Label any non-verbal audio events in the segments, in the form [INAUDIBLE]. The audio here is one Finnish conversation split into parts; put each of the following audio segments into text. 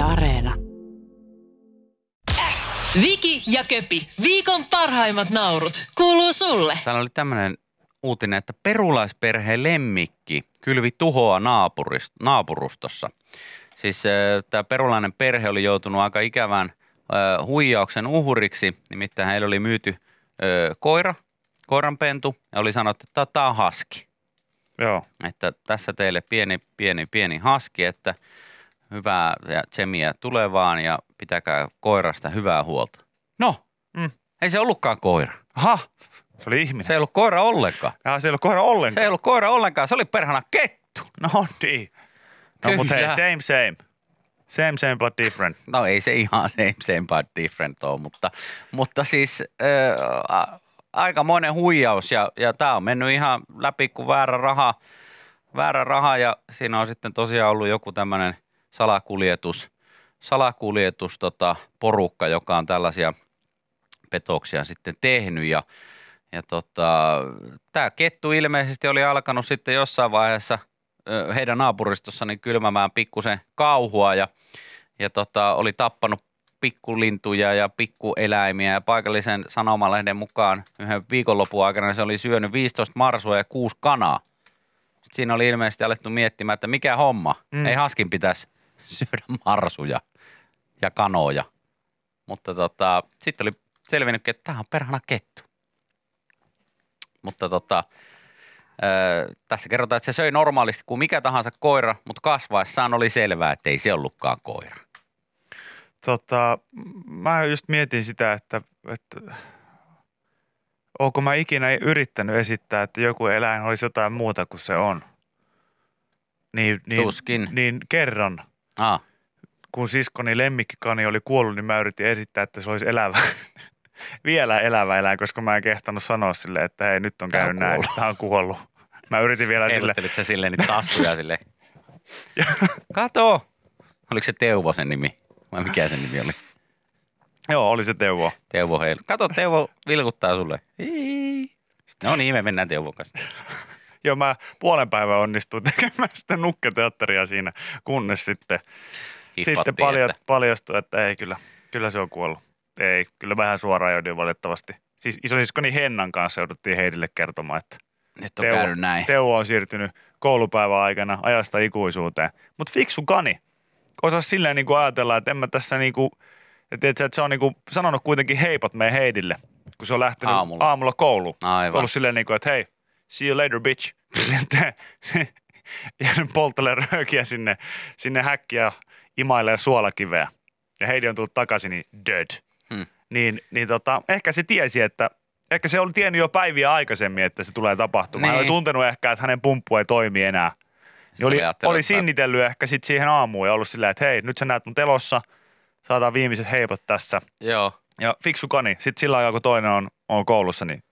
Yle Areena. Viki ja Köpi, viikon parhaimmat naurut, kuuluu sulle. Täällä oli tämmöinen uutinen, että perulaisperheen lemmikki kylvi tuhoa naapurist- naapurustossa. Siis tämä perulainen perhe oli joutunut aika ikävään ö, huijauksen uhriksi, nimittäin heillä oli myyty ö, koira, koiranpentu, ja oli sanottu, että tämä on haski. Joo. Että tässä teille pieni, pieni, pieni haski, että hyvää ja tsemiä tulevaan ja pitäkää koirasta hyvää huolta. No, Mm. ei se ollutkaan koira. Aha, se oli ihminen. Se ei ollut koira ollenkaan. Ja se ei ollut koira ollenkaan. Se ei ollut koira ollenkaan, se oli perhana kettu. No niin. No mutta hei, same same. Same same but different. No ei se ihan [LAUGHS] same, same but different ole, mutta, mutta siis äh, aikamoinen huijaus ja, ja tämä on mennyt ihan läpi kuin väärä raha, väärä raha ja siinä on sitten tosiaan ollut joku tämmöinen salakuljetus, salakuljetus tota, porukka, joka on tällaisia petoksia sitten tehnyt ja, ja tota, tämä kettu ilmeisesti oli alkanut sitten jossain vaiheessa heidän naapuristossa niin kylmämään pikkusen kauhua ja, ja tota, oli tappanut pikkulintuja ja pikkueläimiä ja paikallisen sanomalehden mukaan yhden viikonlopun aikana se oli syönyt 15 marsua ja kuusi kanaa. Sitten siinä oli ilmeisesti alettu miettimään, että mikä homma. Mm. Mm. Ei haskin pitäisi [LAUGHS] syödä marsuja ja kanoja. Mutta tota, sitten oli selvinnytkin, että tämä on perhana kettu. Mutta tota, ö, tässä kerrotaan, että se söi normaalisti kuin mikä tahansa koira, mutta kasvaessaan oli selvää, että ei se ollutkaan koira. Tota, mä just mietin sitä, että, että onko mä ikinä yrittänyt esittää, että joku eläin olisi jotain muuta kuin se on. Niin, niin, Tuskin. Niin kerran, Ah, kun siskoni lemmikkikani oli kuollut, niin mä yritin esittää, että se olisi elävä. [LAUGHS] Vielä elävä eläin, koska mä en kehtanut sanoa sille, että hei nyt on käynyt näin, tämä on kuollut. Mä yritin vielä sille, sä silleen niitä tassuja silleen. [LAUGHS] Kato! Oliko se Teuvo sen nimi? Vai mikä sen nimi oli? joo oli se Teuvo. Teuvo heilu. Kato, Teuvo vilkuttaa sulle. Ei. No niin, me mennään Teuvon kanssa. Joo, mä puolen päivän onnistuin tekemään sitä nukketeatteria siinä, kunnes sitten, sitten Hiffattiin, palja, että paljastui, että ei kyllä, kyllä se on kuollut. Ei, kyllä vähän suoraan joudun valitettavasti. Siis isosiskoni Hennan kanssa jouduttiin heidille kertomaan, että nyt on käynyt näin. Teuvo on siirtynyt koulupäivän aikana ajasta ikuisuuteen. Mutta fiksu kani. Osas silleen niin kuin ajatella, että en mä tässä niin kuin, että, että se on niin kuin sanonut kuitenkin heipot meidän Heidille, kun se on lähtenyt Aamulla. aamulla, aamulla kouluun. Aivan. Ollut silleen niin kuin, että hei, see you later bitch. Sitten [LAUGHS] jäänyt polttele röökiä sinne, sinne häkkiä ja imailee suolakiveä. Ja Heidi on tullut takaisin, niin dead. Hmm. Niin, niin tota, ehkä se tiesi, että ehkä se oli tiennyt jo päiviä aikaisemmin, että se tulee tapahtumaan. Hän oli Niin. tuntenut ehkä, että hänen pumppu ei toimi enää. Niin oli, oli sinnitellyt ehkä sit siihen aamuun ja ollut silleen, että hei, nyt sä näet mun telossa, saadaan viimeiset heipot tässä. Joo, Ja fiksu kani. Sitten sillä aikaa, kun toinen on, on koulussa, niin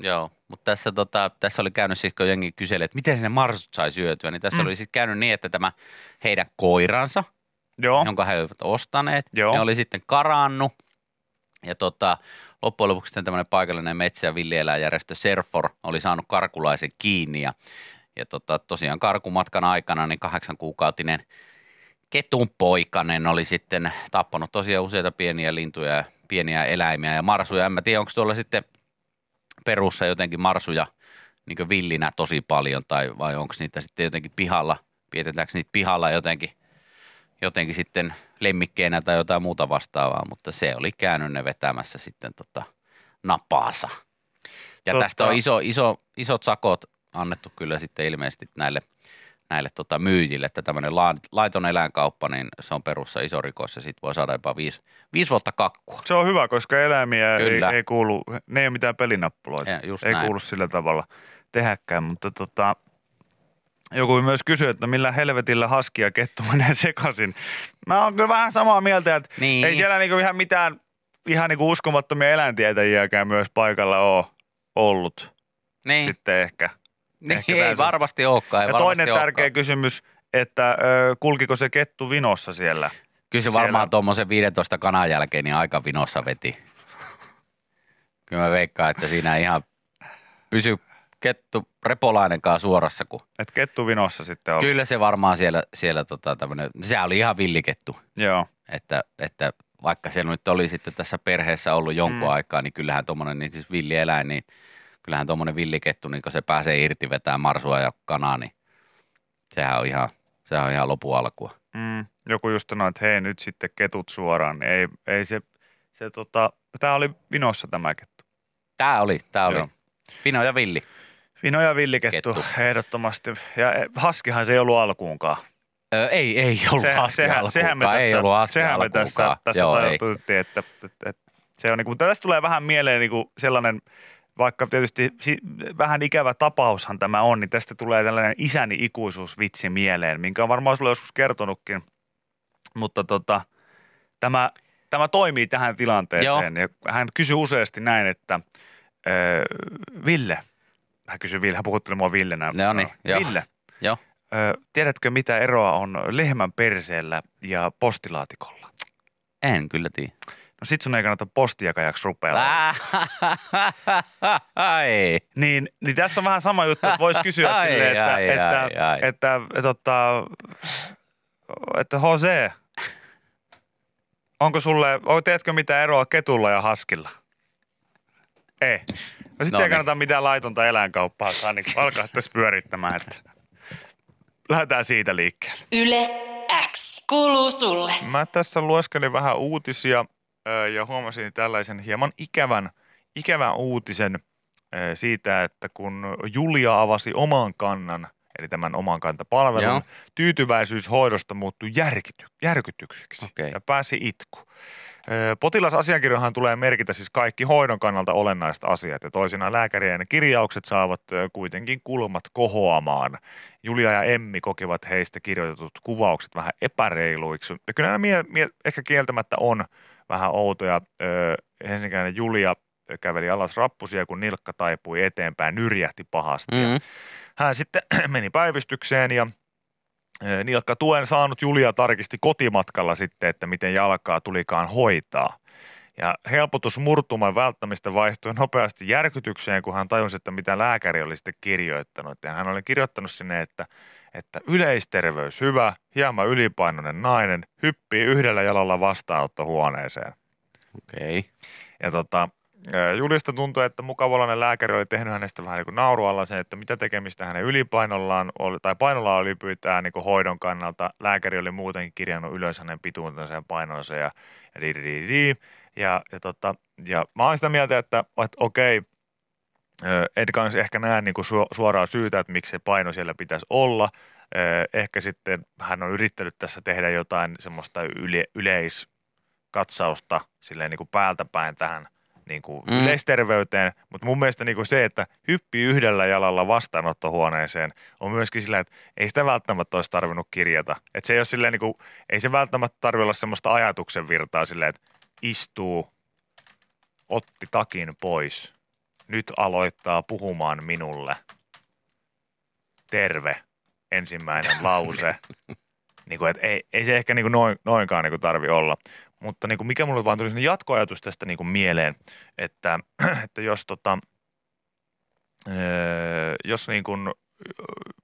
joo. Mutta tässä, tota, tässä oli käynyt siis, kun jengi kyseli, että miten sinne marsut sai syötyä, niin tässä Mm. oli sitten käynyt niin, että tämä heidän koiransa, joo, jonka he olivat ostaneet. Joo. Ne oli sitten karannut. Ja tota, loppujen lopuksi sitten tämmöinen paikallinen metsä- ja villieläinjärjestö Serfor oli saanut karkulaisen kiinni. Ja, ja tota, tosiaan karkumatkan aikana niin kahdeksan kuukautinen ketun poikanen oli sitten tappanut tosiaan useita pieniä lintuja ja pieniä eläimiä ja marsuja. En mä tiedä, onko tuolla sitten perussa jotenkin marsuja niin villinä tosi paljon tai vai onko niitä sitten jotenkin pihalla, pidetäänkö niitä pihalla jotenkin jotenkin sitten lemmikkeinä tai jotain muuta vastaavaa, mutta se oli käynyt ne vetämässä sitten tota napaansa. Ja Totta. tästä on iso, iso, isot sakot annettu kyllä sitten ilmeisesti näille, näille tota myyjille, että tämmöinen laiton eläinkauppa, niin se on perussa iso rikos ja sitten voi saada jopa viisi, viisi vuotta kakkua. se on hyvä, koska eläimiä ei, Kyllä. ei, kuulu, ne ei ole mitään pelinappuloita. Ja ei näin. kuulu sillä tavalla tehäkään, mutta tota, joku myös kysyi, että millä helvetillä haski ja kettu menee [LAUGHS] sekaisin. Mä oon kyllä vähän samaa mieltä, että Niin. ei siellä niinku ihan mitään ihan niinku uskomattomia eläintietäjiäkään myös paikalla ole ollut Niin, sitten ehkä. Niin ehkä ei se- varmasti olekaan. Ei ja varmasti toinen olekaan. tärkeä kysymys, että ö, kulkiko se kettu vinossa siellä? Kyllä se siellä- varmaan tuommoisen 15 kanan jälkeen niin aika vinossa veti. Kyllä mä veikkaan, että siinä ihan pysy kettu repolainenkaan suorassa, kun Et kettu vinossa sitten on. kyllä se varmaan siellä, siellä tota tämmönen, sehän oli ihan villikettu, Joo. että, että vaikka se nyt oli sitten tässä perheessä ollut jonkun mm. aikaa, niin kyllähän tuommoinen niin siis villieläin, niin kyllähän tuommoinen villikettu, niin kun se pääsee irti vetää marsua ja kanaa, niin sehän on ihan, sehän on ihan lopun alkua. Mm. Joku just sanoi, että hei nyt sitten ketut suoraan. Niin ei, ei se, se tota, tämä oli vinossa tämä kettu. Tää oli, tää oli. Joo. Pino ja Villi. Vino ja villikettu Kettu. ehdottomasti. Ja e, haskihan se ei ollut alkuunkaan. Öö, ei, ei ollut Se- haske sehän, sehän me tässä, ei ollut haske sehän me tässä, tässä Joo, tajuttiin, että, että, että se on niin kuin, tästä tulee vähän mieleen niin kuin sellainen, vaikka tietysti vähän ikävä tapaushan tämä on, niin tästä tulee tällainen isäni ikuisuusvitsi mieleen, minkä on varmaan sulle joskus kertonutkin, mutta tota, tämä, tämä toimii tähän tilanteeseen. Ja hän kysyy useasti näin, että ö, Ville, hän kysyy Ville, hän puhutteli mua Villenä. No niin, joo. Ville, Joo. Ö, tiedätkö mitä eroa on lehmän perseellä ja postilaatikolla? En kyllä tiedä. No sit sun ei kannata postijakajaksi rupea. Ai. Niin, niin tässä on vähän sama juttu, että voisi kysyä [LAUGHS] Ai, silleen, että, ai, että, ai, ai. että, että, että, että, että Jose, onko sulle, tiedätkö mitä eroa ketulla ja haskilla? Ei. No sitten No ei niin. kannata mitään laitonta eläinkauppaa saa niin alkaa tässä pyörittämään, että lähdetään siitä liikkeelle. Yle X kuuluu sulle. Mä tässä lueskelin vähän uutisia ja huomasin tällaisen hieman ikävän, ikävän uutisen siitä, että kun Julia avasi oman kannan, eli tämän oman kantapalvelun, Joo. tyytyväisyys hoidosta muuttui järkity, järkytykseksi Okei. ja pääsi itku. Ö, Potilasasiakirjoihin tulee merkitä siis kaikki hoidon kannalta olennaiset asiat ja toisinaan lääkärien kirjaukset saavat kuitenkin kulmat kohoamaan. Julia ja Emmi kokivat heistä kirjoitetut kuvaukset vähän epäreiluiksi. Ja kyllä nämä mie- mie- ehkä kieltämättä on vähän outoja. Ensinnäkin Julia käveli alas rappusia, kun nilkka taipui eteenpäin, nyrjähti pahasti. Ja Mm. hän sitten [CLEARS THROAT] meni päivystykseen ja nilkka tuen saanut Julia tarkisti kotimatkalla sitten, että miten jalkaa tulikaan hoitaa. Ja helpotus murtuman välttämistä vaihtui nopeasti järkytykseen, kun hän tajusi, että mitä lääkäri oli sitten kirjoittanut. Ja hän oli kirjoittanut sinne, että, että yleisterveys hyvä, hieman ylipainoinen nainen, hyppii yhdellä jalalla vastaanottohuoneeseen. Okei. Ja tota, Julista tuntui, että mukavallinen lääkäri oli tehnyt hänestä vähän niin naurualla sen, että mitä tekemistä hänen ylipainollaan oli, tai painollaan oli pyytää niin hoidon kannalta. Lääkäri oli muutenkin kirjannut ylös hänen pituutensa ja painonsa ja, ja di, di, di, di. Ja, ja, tota, ja mä oon sitä mieltä, että, että okei, ö, en kanssa ehkä näe niin kuin su- suoraa syytä, että miksi se paino siellä pitäisi olla. Ehkä sitten hän on yrittänyt tässä tehdä jotain semmoista yle, yleiskatsausta silleen niin kuin päältä päin tähän niin kuin Mm. yleisterveyteen, mutta mun mielestä niin kuin se, että hyppii yhdellä jalalla vastaanottohuoneeseen, on myöskin sillä, että ei sitä välttämättä olisi tarvinnut kirjata. Että se ei ole silleen niin kuin, ei se välttämättä tarvitse olla semmoista ajatuksen virtaa silleen, että istuu, otti takin pois, nyt aloittaa puhumaan minulle. Terve, ensimmäinen lause. [LAUGHS] niin kuin, että ei, ei se ehkä niin kuin noin, noinkaan niin kuin tarvi olla. Mutta niin kuin mikä mulle vaan tuli jatkoajatus tästä niin kuin mieleen, että, [CLEARS THROAT] että jos, tota, öö, jos niin kuin,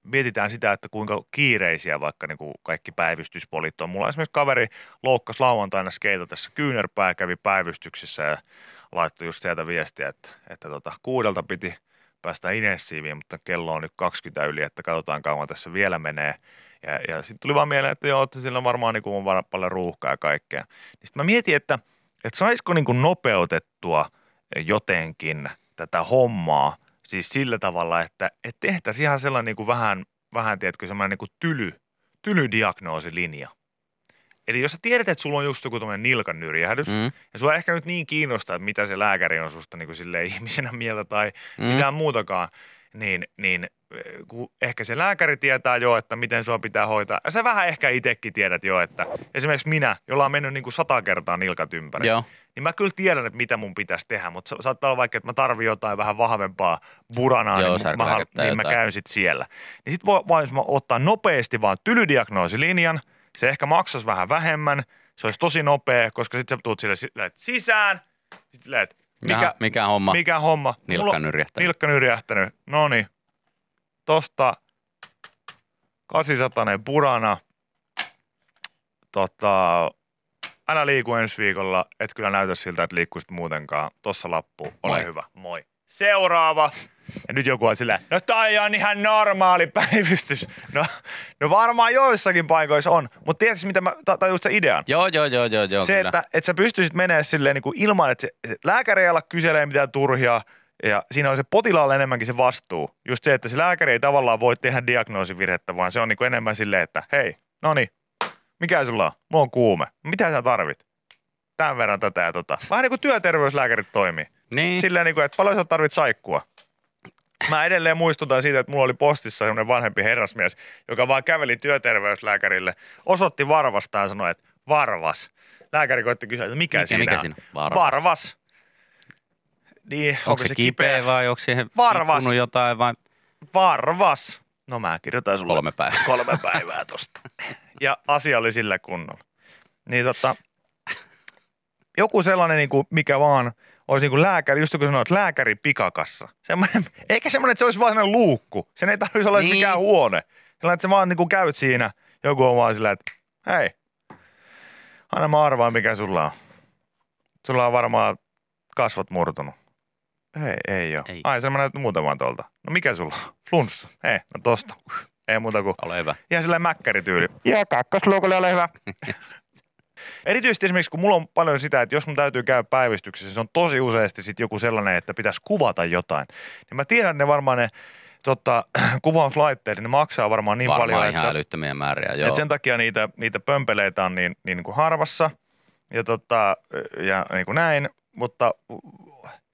mietitään sitä, että kuinka kiireisiä vaikka niin kuin kaikki päivystyspolit on. Mulla esimerkiksi kaveri loukkas lauantaina skeitatessa kyynärpää, kävi päivystyksessä ja laittoi just sieltä viestiä, että, että tota, kuudelta piti päästä Inessiiviin, mutta kello on nyt 20 yli, että katsotaan kauan tässä vielä menee. Ja, ja sitten tuli vaan mieleen, että joo, että sillä on varmaan niin kuin on paljon ruuhkaa ja kaikkea. Niin sitten mä mietin, että, että saisiko niin kuin nopeutettua jotenkin tätä hommaa siis sillä tavalla, että, että tehtäisiin ihan sellainen niin kuin vähän, vähän tiedätkö, semmoinen niin kuin tyly, tylydiagnoosilinja. Eli jos sä tiedät, että sulla on just joku tämmöinen nilkan nyrjähdys, mm. Mm. ja sua ehkä nyt niin kiinnostaa, että mitä se lääkäri on susta niin kuin silleen [LAUGHS] ihmisenä mieltä tai Mm. mitään muutakaan, niin, niin eh, kun ehkä se lääkäri tietää jo, että miten sua pitää hoitaa. Ja sä vähän ehkä itsekin tiedät jo, että esimerkiksi minä, jolla on mennyt niin kuin sata kertaa nilkat ympäri, Joo. niin mä kyllä tiedän, että mitä mun pitäisi tehdä, mutta sa- saattaa olla vaikka, että mä tarvin jotain vähän vahvempaa buranaa, Joo, niin, mä, niin mä käyn sit siellä. Niin sit voi, vois mä ottaa nopeasti vaan tylydiagnoosilinjan, se ehkä maksaisi vähän vähemmän, se olisi tosi nopea, koska sit sä tuut sille, sille sisään, sitten että Mikä, Mikä, homma? mikä homma? Nilkka nyrjähtänyt. Nilkka nyrjähtänyt. No niin. Tosta 800 purana. Tota, älä liiku ensi viikolla. Et kyllä näytä siltä, että liikkuisit muutenkaan. Tossa lappu. Ole Moi. hyvä. Moi. Seuraava. Ja nyt joku on silleen, no toi on ihan normaali päivystys. No, no varmaan joissakin paikoissa on. Mutta tiedätkö, mitä mä ta- tajusin sen idean? Joo, joo, joo, joo, joo se, kyllä. että, että sä pystyisit menemään silleen niin kuin ilman, että se, se lääkäri ei ala kyselee mitään turhia, ja siinä on se potilaalle enemmänkin se vastuu. Just se, että se lääkäri ei tavallaan voi tehdä diagnoosivirhettä, vaan se on niin kuin enemmän silleen, että hei, no niin, mikä sulla on? Mulla on kuume. Mitä sä tarvit? Tämän verran tätä ja tota. Vähän niin kuin työterveyslääkärit toimii. Niin. Silleen niin kuin, että paljon sä tarvit saikkua. Mä edelleen muistutan siitä, että mulla oli postissa semmoinen vanhempi herrasmies, joka vaan käveli työterveyslääkärille, osoitti varvastaan ja sanoi, että varvas. Lääkäri koitti kysyä, että mikä, Mikä- siinä mikä on? siinä? Varvas. varvas. Niin, onko, se kipeä vai onko siihen Varvas. jotain vai Varvas. No mä kirjoitan sulle kolme päivää? [LAUGHS] kolme päivää tosta. Ja asia oli sillä kunnolla. Niin tota, joku sellainen, niin kuin, mikä vaan olisi niin kuin lääkäri, just kun sanoit, lääkäri pikakassa. Semmoinen, eikä semmoinen, että se olisi vaan sellainen luukku. Sen ei tarvitsisi olla niin. Mikään huone. Sellainen, että sä vaan niin kuin käyt siinä, joku on vaan sillä, että hei, anna mä arvaan, mikä sulla on. Sulla on varmaan kasvot murtunut. Ei, ei ole. Ei. Ai, sä näytät muuta vaan tuolta. No mikä sulla on? [LAUGHS] Flunssa. Ei, no tosta. [LAUGHS] Ei muuta kuin Ole hyvä. Ihan sellainen mäkkärityyli. Ja kakkosluokolle ole hyvä. [LAUGHS] Erityisesti esimerkiksi, kun mulla on paljon sitä, että jos mun täytyy käydä päivystyksessä, se on tosi useasti sit joku sellainen, että pitäisi kuvata jotain. Niin mä tiedän, ne varmaan ne tota, [CLEARS THROAT] kuvauslaitteet, niin ne maksaa varmaan niin Varmaan paljon, ihan että, älyttömiä määriä, joo. että sen takia niitä, niitä pömpeleitä on niin, niin, niin kuin harvassa ja, tota, ja niin kuin näin, mutta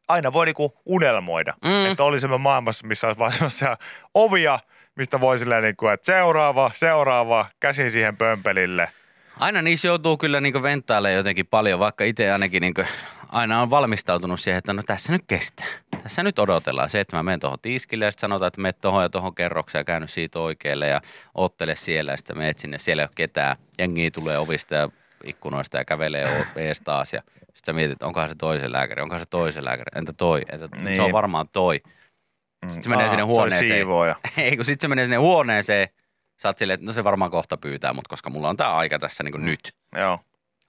aina voi niin kuin unelmoida, Mm. että olisi semmoinen maailmassa, missä olisi vaan semmoisia ovia, mistä voi silleen niin kuin, että seuraava, seuraava, käsin siihen pömpelille. Aina niissä joutuu kyllä niin venttailemaan jotenkin paljon, vaikka itse ainakin niin aina on valmistautunut siihen, että no tässä nyt kestää. Tässä nyt odotellaan se, että mä menen tuohon tiskille ja sitten sanotaan, että menet tuohon ja tuohon kerrokseen ja käynyt siitä oikealle ja ottele siellä ja sitten menet sinne. Siellä ei ole ketään. Jengi tulee ovista ja ikkunoista ja kävelee ees taas ja sitten sä mietit, että onkohan se toisen lääkäri, onkohan se toisen lääkäri, entä toi, entä niin. se on Niin. varmaan toi. Sitten se menee sinne Se huoneeseen. siivooja. [LAUGHS] Ei, kun sitten se menee sinne huoneeseen, sä oot silleen, että no se varmaan kohta pyytää, mutta koska mulla on tämä aika tässä niin nyt, Joo.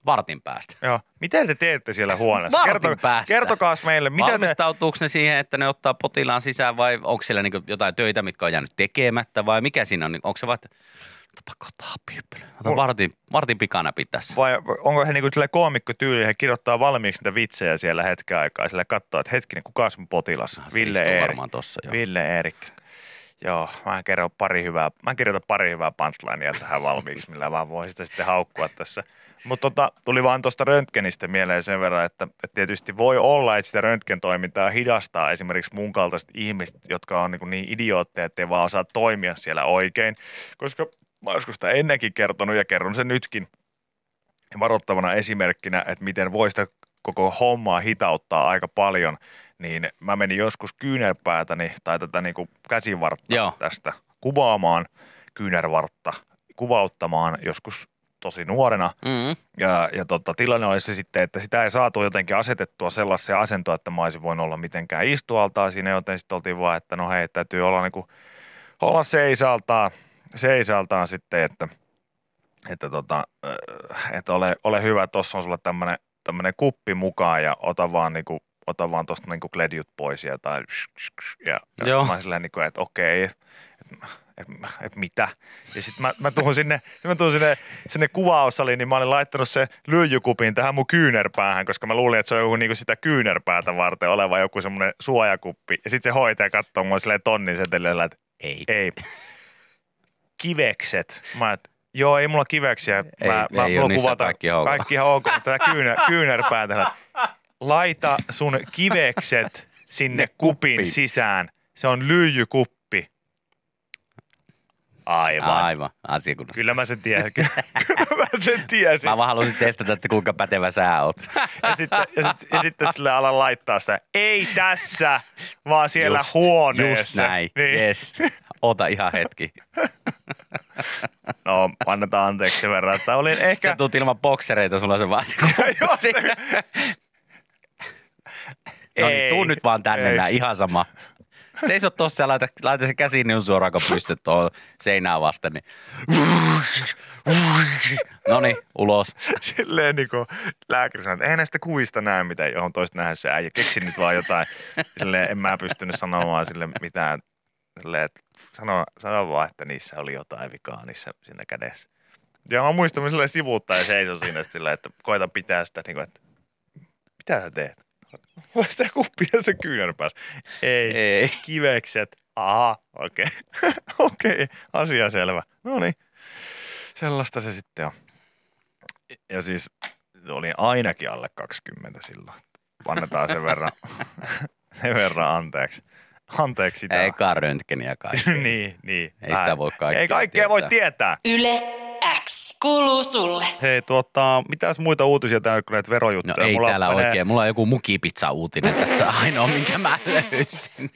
vartin päästä. Joo. Mitä te teette siellä huoneessa? Vartin päästä. kertokaas meille, mitä te, Valmistautuuko ne siihen, että ne ottaa potilaan sisään vai onko siellä niin jotain töitä, mitkä on jäänyt tekemättä vai mikä siinä on? Onko se vaan, että pakko ottaa happihyyppely. Ota Mulla- vartin, vartin pikanäpit tässä. vai onko he niinku koomikko tyyli, he kirjoittaa valmiiksi niitä vitsejä siellä hetken aikaa, sillä katsoo, että hetkinen, kuka on potilas? Se Ville Eerik. varmaan tossa, joo. Ville Erik. Joo, mä kerron pari hyvää, mä kirjoitan pari hyvää punchlinea tähän valmiiksi, millä mä voin sitä sitten haukkua tässä. Mutta tota, tuli vaan tuosta röntgenistä mieleen sen verran, että, että tietysti voi olla, että sitä röntgentoimintaa hidastaa esimerkiksi mun kaltaiset ihmiset, jotka on niin, niin idiootteja, että ei vaan osaa toimia siellä oikein. Koska mä joskus sitä ennenkin kertonut ja kerron sen nytkin varoittavana esimerkkinä, että miten voi sitä koko hommaa hitauttaa aika paljon, niin mä menin joskus kyynärpäätäni tai tätä niin kuin käsivartta Joo. tästä kuvaamaan kyynärvartta, kuvauttamaan joskus tosi nuorena. Mm. Ja, ja tota, tilanne oli se sitten, että sitä ei saatu jotenkin asetettua sellaiseen asentoon, että mä olisin voinut olla mitenkään istualtaan siinä, joten sitten oltiin vaan, että no hei, täytyy olla, niin kuin, olla seisaltaan, seisaltaan sitten, että, että, tota, äh, että ole, ole hyvä, tuossa on sulla tämmöinen tämmöinen kuppi mukaan ja ota vaan niin kuin, ota vaan tuosta niin kledjut pois ja tai ja, ja Joo. mä silleen, niin kuin, että okei, että et, et mitä. Ja sitten mä, mä tuun sinne, mä tuun sinne, sinne kuvaussaliin, niin mä olin laittanut se lyijykupin tähän mun kyynärpäähän, koska mä luulin, että se on joku niinku sitä kyynärpäätä varten oleva joku semmoinen suojakuppi. Ja sitten se hoitaja katsoo mua silleen tonnin setelillä, että Ei. ei. Kivekset. Mä et, joo, ei mulla kiveksiä. Ei- mä, ei mä, oo mulla kuvata kaikki. Kaikki ihan ok, mutta tätä kyynär, kyynärpäätä. Laita sun kivekset [LAUGHS] sinne kupin kuppiin. sisään. Se on lyijykuppi. Aivan. Aivan, asiakunnassa. Kyllä mä sen tiesin. [LAUGHS] Kyllä mä sen tiesin. Mä vaan halusin testata, että kuinka pätevä sä oot. [LAUGHS] Ja sitten, ja sitten, ja sitten sille alan laittaa sitä. Ei tässä, vaan siellä Just- huoneessa. Just näin, Niin. yes. Ota ihan hetki. No, annetaan anteeksi sen verran, että olin Ehkä... Sä tuut ilman boksereita, sulla on se vaan se- No niin, tuu nyt vaan tänne ei. näin, ihan sama. Seiso tossa ja laita, laita se käsi niin suoraan, kun pystyt tuohon seinää vasten. Niin. No niin, ulos. Silleen niin kuin lääkäri sanoi, että eihän näistä kuvista näe mitään, johon toista nähdä se äijä. Keksi nyt vaan jotain. Silleen en mä pystynyt sanomaan sille mitään. Silleen, että sano, sano vaan, että niissä oli jotain vikaa niissä siinä kädessä. Ja mä muistan, silleen sivuuttaa ja seison siinä silleen, että koita pitää sitä, niin kuin, että mitä sä teet? Sitä kuppia se kyynär päässä. Ei, Ei. kivekset. Aha, okei. Okay. [LAUGHS] okei, okay. asia selvä. No niin, sellaista se sitten on. Ja siis oli ainakin alle 20 silloin. Annetaan sen verran, [LAUGHS] sen verran anteeksi. Anteeksi sitä. Eikä röntgeniä kai. [LAUGHS] niin, niin. Ei sitä voi kaikkea Ei kaikkea voi tietää. tietää. Yle kuuluu sulle. Hei, tuota, mitäs muita uutisia täällä kuin näitä No verojuttuja? ei Mulla täällä menee- oikein. Mulla on joku mukipizza-uutinen tässä [LAUGHS] ainoa, minkä mä löysin.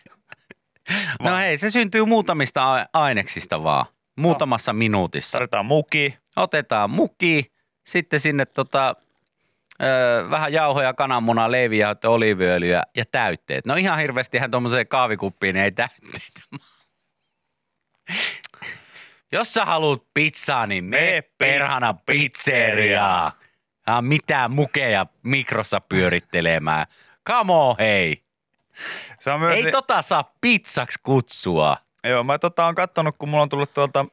No hei, se syntyy muutamista a- aineksista vaan. Muutamassa minuutissa. Tarvitaan muki. Otetaan muki, sitten sinne tota, ö, vähän jauhoja, kananmunaa, leiviä, oliiviöljyä ja täytteet. No ihan hirveästihän tuommoiseen kahvikuppiin ei täytteitä. Jos sä haluat pizzaa, niin me perhana pizzeriaa. Ja mitään mukeja mikrossa pyörittelemään. Come on, hei. Se on myös Ei tota saa pizzaksi kutsua. Joo, mä tota on kattonut, kun mulla on tullut tuolta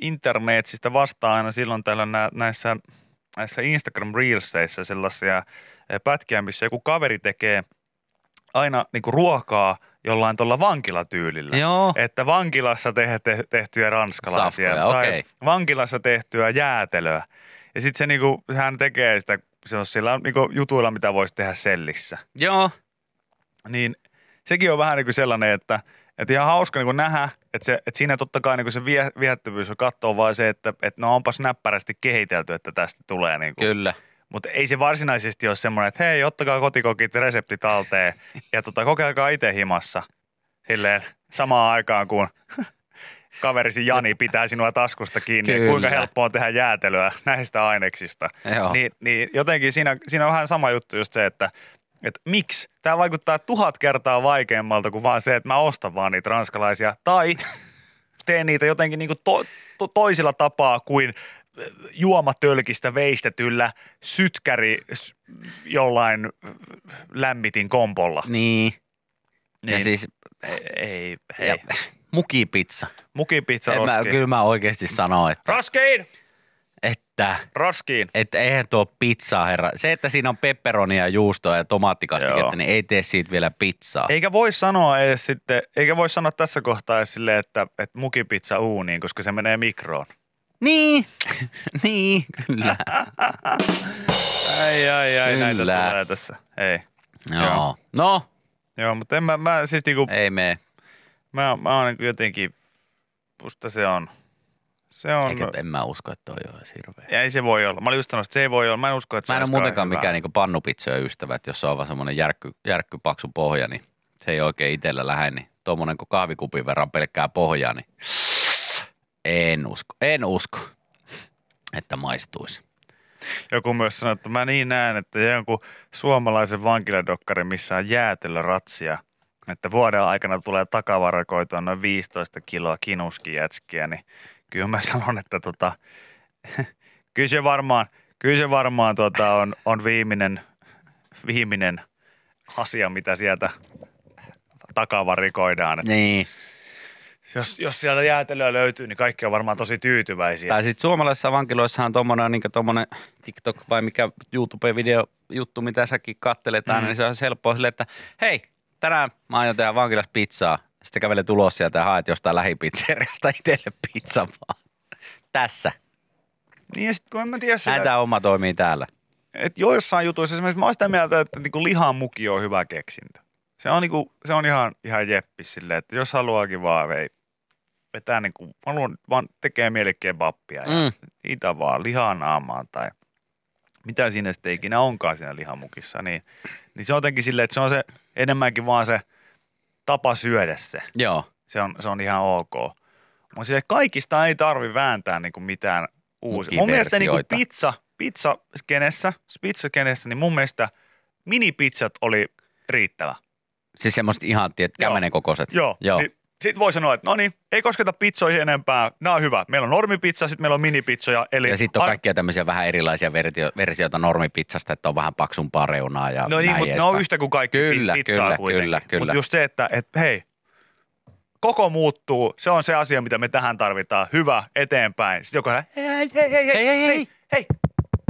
internetsistä vastaan aina silloin täällä nä, näissä, näissä Instagram Reelseissä sellaisia pätkiä, missä joku kaveri tekee aina niinku ruokaa jollain tuolla vankilatyylillä. Joo. Että vankilassa te, te, tehtyjä ranskalaisia Safkoja, tai okei. vankilassa tehtyä jäätelöä. Ja sitten se niinku, hän tekee sitä sellaisilla niinku jutuilla, mitä voisi tehdä sellissä Joo. niin sekin on vähän niin kuin sellainen, että, että ihan hauska niin kuin nähdä, että, se, että siinä totta kai niin kuin se vie, viehättävyys on katsoa vaan se, että, että no onpas näppärästi kehitelty, että tästä tulee niin kuin. Kyllä. Mutta ei se varsinaisesti ole semmoinen, että hei, ottakaa kotikokit resepti talteen ja tota, kokeilkaa itse himassa silleen samaan aikaan, kun kaverisi Jani pitää sinua taskusta kiinni, ja Kyllä. kuinka helppoa on tehdä jäätelyä näistä aineksista. Joo. Niin, niin jotenkin siinä, siinä on vähän sama juttu just se, että että miksi? Tämä vaikuttaa tuhat kertaa vaikeammalta kuin vaan se, että mä ostan vaan niitä ranskalaisia. Tai teen niitä jotenkin niin to, to, toisella tapaa kuin juomatölkistä veistetyllä sytkäri jollain lämmitin kompolla. Niin. Niin. Ja siis Ei, hei. ja, mukipizza. Mukipizza En mä, roskiin. kyllä mä oikeasti sanon, että, Roskiin! että, Roskiin. että eihän tuo pizzaa, herra. Se, että siinä on pepperonia ja juustoa ja tomaattikastiketta, niin ei tee siitä vielä pizzaa. Eikä voi sanoa edes sitten, eikä voi sanoa tässä kohtaa edes silleen, että, että mukipizza uuniin, koska se menee mikroon. Niin, [LAUGHS] niin, kyllä. Ai, ai, ai, näitä Kyllä. tulee tässä. Ei. Joo. No, Joo, mutta en mä, mä siis niinku, ei me. mä, mä oon niinku jotenkin, musta se on, se on, Eikä, en mä usko, että toi on hirveä. ja ei se voi olla. Mä olin just sanonut, että se ei voi olla. Mä en usko, että se Mä en ole muutenkaan mikään niinku pannupizzojen ystävä, että jos se on vaan semmoinen järkky, järkkypaksu pohja, niin se ei oikein itsellä lähde, niin tuommoinen kuin kahvikupin verran pelkkää pohjaa, niin en usko, en usko, että maistuisi. Joku myös sanoi, että mä niin näen, että jonkun suomalaisen vankiladokkari, missä on jäätelöratsia, että vuoden aikana tulee takavarakoitua noin 15 kiloa kinuskijätskiä, niin kyllä mä sanon, että tota, [LAUGHS] kyllä se varmaan, kyllä se varmaan tota on, on viimeinen, viimeinen asia, mitä sieltä takavarikoidaan. Että Niin. Jos, jos sieltä jäätelöä löytyy, niin kaikki on varmaan tosi tyytyväisiä. Tai sitten suomalaisissa vankiloissahan tuommoinen niin tommonen TikTok vai mikä YouTube-video juttu, mitä säkin kattelet aina, Mm. niin se on helppoa silleen, että hei, tänään mä aion tehdä vankilassa pizzaa. Sitten kävelet ulos sieltä ja haet jostain lähipizzeriasta itselle pizzan vaan. Tässä. Niin ja sitten kun en mä tiedä sitä, Näin tämä homma toimii täällä. että joissain jutuissa esimerkiksi mä oon sitä mieltä, että niinku lihamuki on hyvä keksintö. Se on, niinku, se on ihan, ihan jeppis silleen, että jos haluaakin vaan vei, vetää niinku, haluan vaan tekee mieli kebappia ja Mm. niitä vaan lihanaamaan tai mitä siinä sitten ikinä onkaan siinä lihamukissa, niin, niin se on jotenkin silleen, että se on se enemmänkin vaan se tapa syödä se. Joo. Se on, se on ihan ok. Mutta sille kaikista ei tarvi vääntää niinku mitään uusia. Mun mielestä niinku Mukiversioita. pizza, pizza-skenessä, pizza-skenessä, niin mun mielestä minipizzat oli riittävä. Siis semmoiset ihan, tiet, kämenen kokoiset. Joo. Joo. Niin sitten voi sanoa, että no niin, ei kosketa pizzoihin enempää. Nämä on hyvä. Meillä on normipizza, sitten meillä on minipizzoja. Eli Ja sitten on Ai- kaikkia tämmöisiä vähän erilaisia versio, versioita normipizzasta, että on vähän paksumpaa reunaa ja No niin, mutta ne on yhtä kuin kaikki Kyllä, pi- pizzaa kyllä, kuitenkin. kyllä, kyllä. Mutta just se, että et, hei, koko muuttuu. Se on se asia, mitä me tähän tarvitaan. Hyvä, eteenpäin. Sitten joku hei, hei, hei, hei, hei, Hei, hei, hei. hei.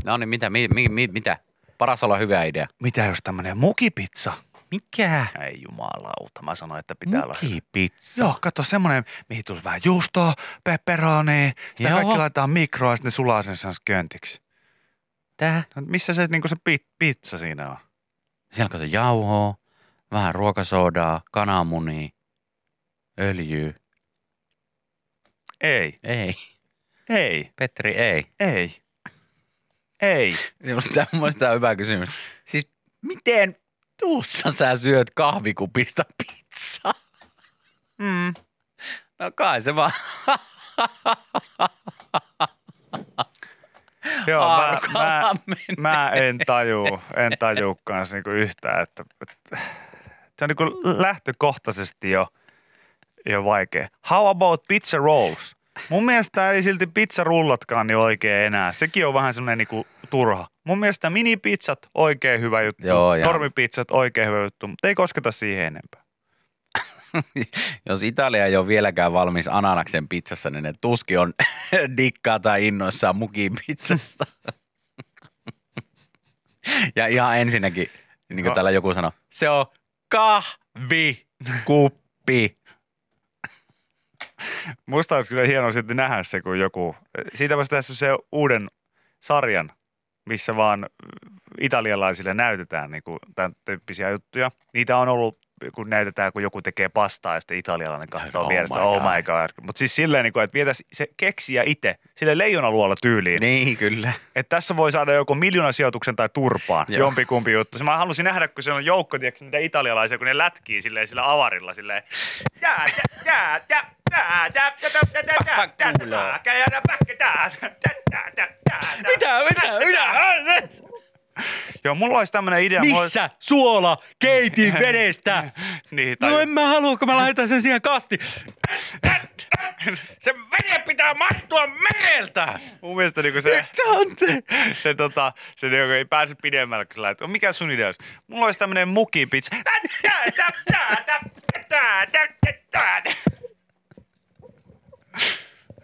No niin, mitä, mi, mi, mi, mitä? Paras olla hyvä idea. Mitä jos tämmöinen mukipizza? Mikä? Ei jumalauta, mä sanoin, että pitää olla hyvä. Mukipizza. Joo, kato semmoinen, mihin tulisi vähän juustoa, pepperoni, sitä Joo. kaikki laitetaan mikroon ja sitten ne sulaa sen sellaisessa köntiksi. Tää? No, missä se, niin se pi- pizza siinä on? Siellä kato jauhoa, vähän ruokasoodaa, kananmunia, öljyä. Ei, Ei, ei, Petteri, ei. ei, ei. [LAUGHS] Musta on hyvä kysymys. Siis miten tuussa sä syöt kahvikupista pizzaa? Mm. No kai se vaan. Joo, mä, mä, mä en taju, en taju kanssa niinku yhtään, että, että se on niinku lähtökohtaisesti jo, jo vaikea. How about pizza rolls? Mun mielestä ei silti pizzarullatkaan niin oikein enää. Sekin on vähän semmoinen niinku turha. Mun mielestä minipizzat oikein hyvä juttu, Joo, ja- normipizzat oikein hyvä juttu, mutta ei kosketa siihen enempää. [LAUGHS] Jos Italia ei ole vieläkään valmis ananaksen pizzassa, niin ne tuski on [LAUGHS] dikkaa tai innoissaan mukin pizzasta. [LAUGHS] ja ihan ensinnäkin, niin kuin No. täällä joku sanoi, se on kahvikuppi. Musta olisi kyllä hienoa sitten nähdä se, kun joku, siitä voisi tehdä se uuden sarjan, missä vaan italialaisille näytetään niin kuin tämän tyyppisiä juttuja. Niitä on ollut, kun näytetään, kun joku tekee pastaa ja sitten italialainen katsoo Oh vierestä, my oh God. my god. Mutta siis silleen, niin kuin, että vietäisi se keksiä itse, sille leijonaluolla tyyliin. Niin, kyllä. Että tässä voi saada joko miljoonasijoituksen tai turpaan, Joo. jompikumpi juttu. Mä halusin nähdä, kun se on joukko, tiedätkö, niitä italialaisia, kun ne lätkii silleen sillä avarilla silleen. Jää, jää, jää, jää, Mitä, mitä, mitä? Joo, mulla olisi tämmönen idea. mulla olisi- Missä suola keitin vedestä? Niin, tai No en mä halua, kun mä laitan sen siihen kasti. Se veden pitää maistua mereltä. mun mielestä niinku se, Se on se. se, tota, se niinku ei pääse pidemmälle, kun lähdet, mikä sun idea olisi? Mulla olisi tämmönen mukipizza.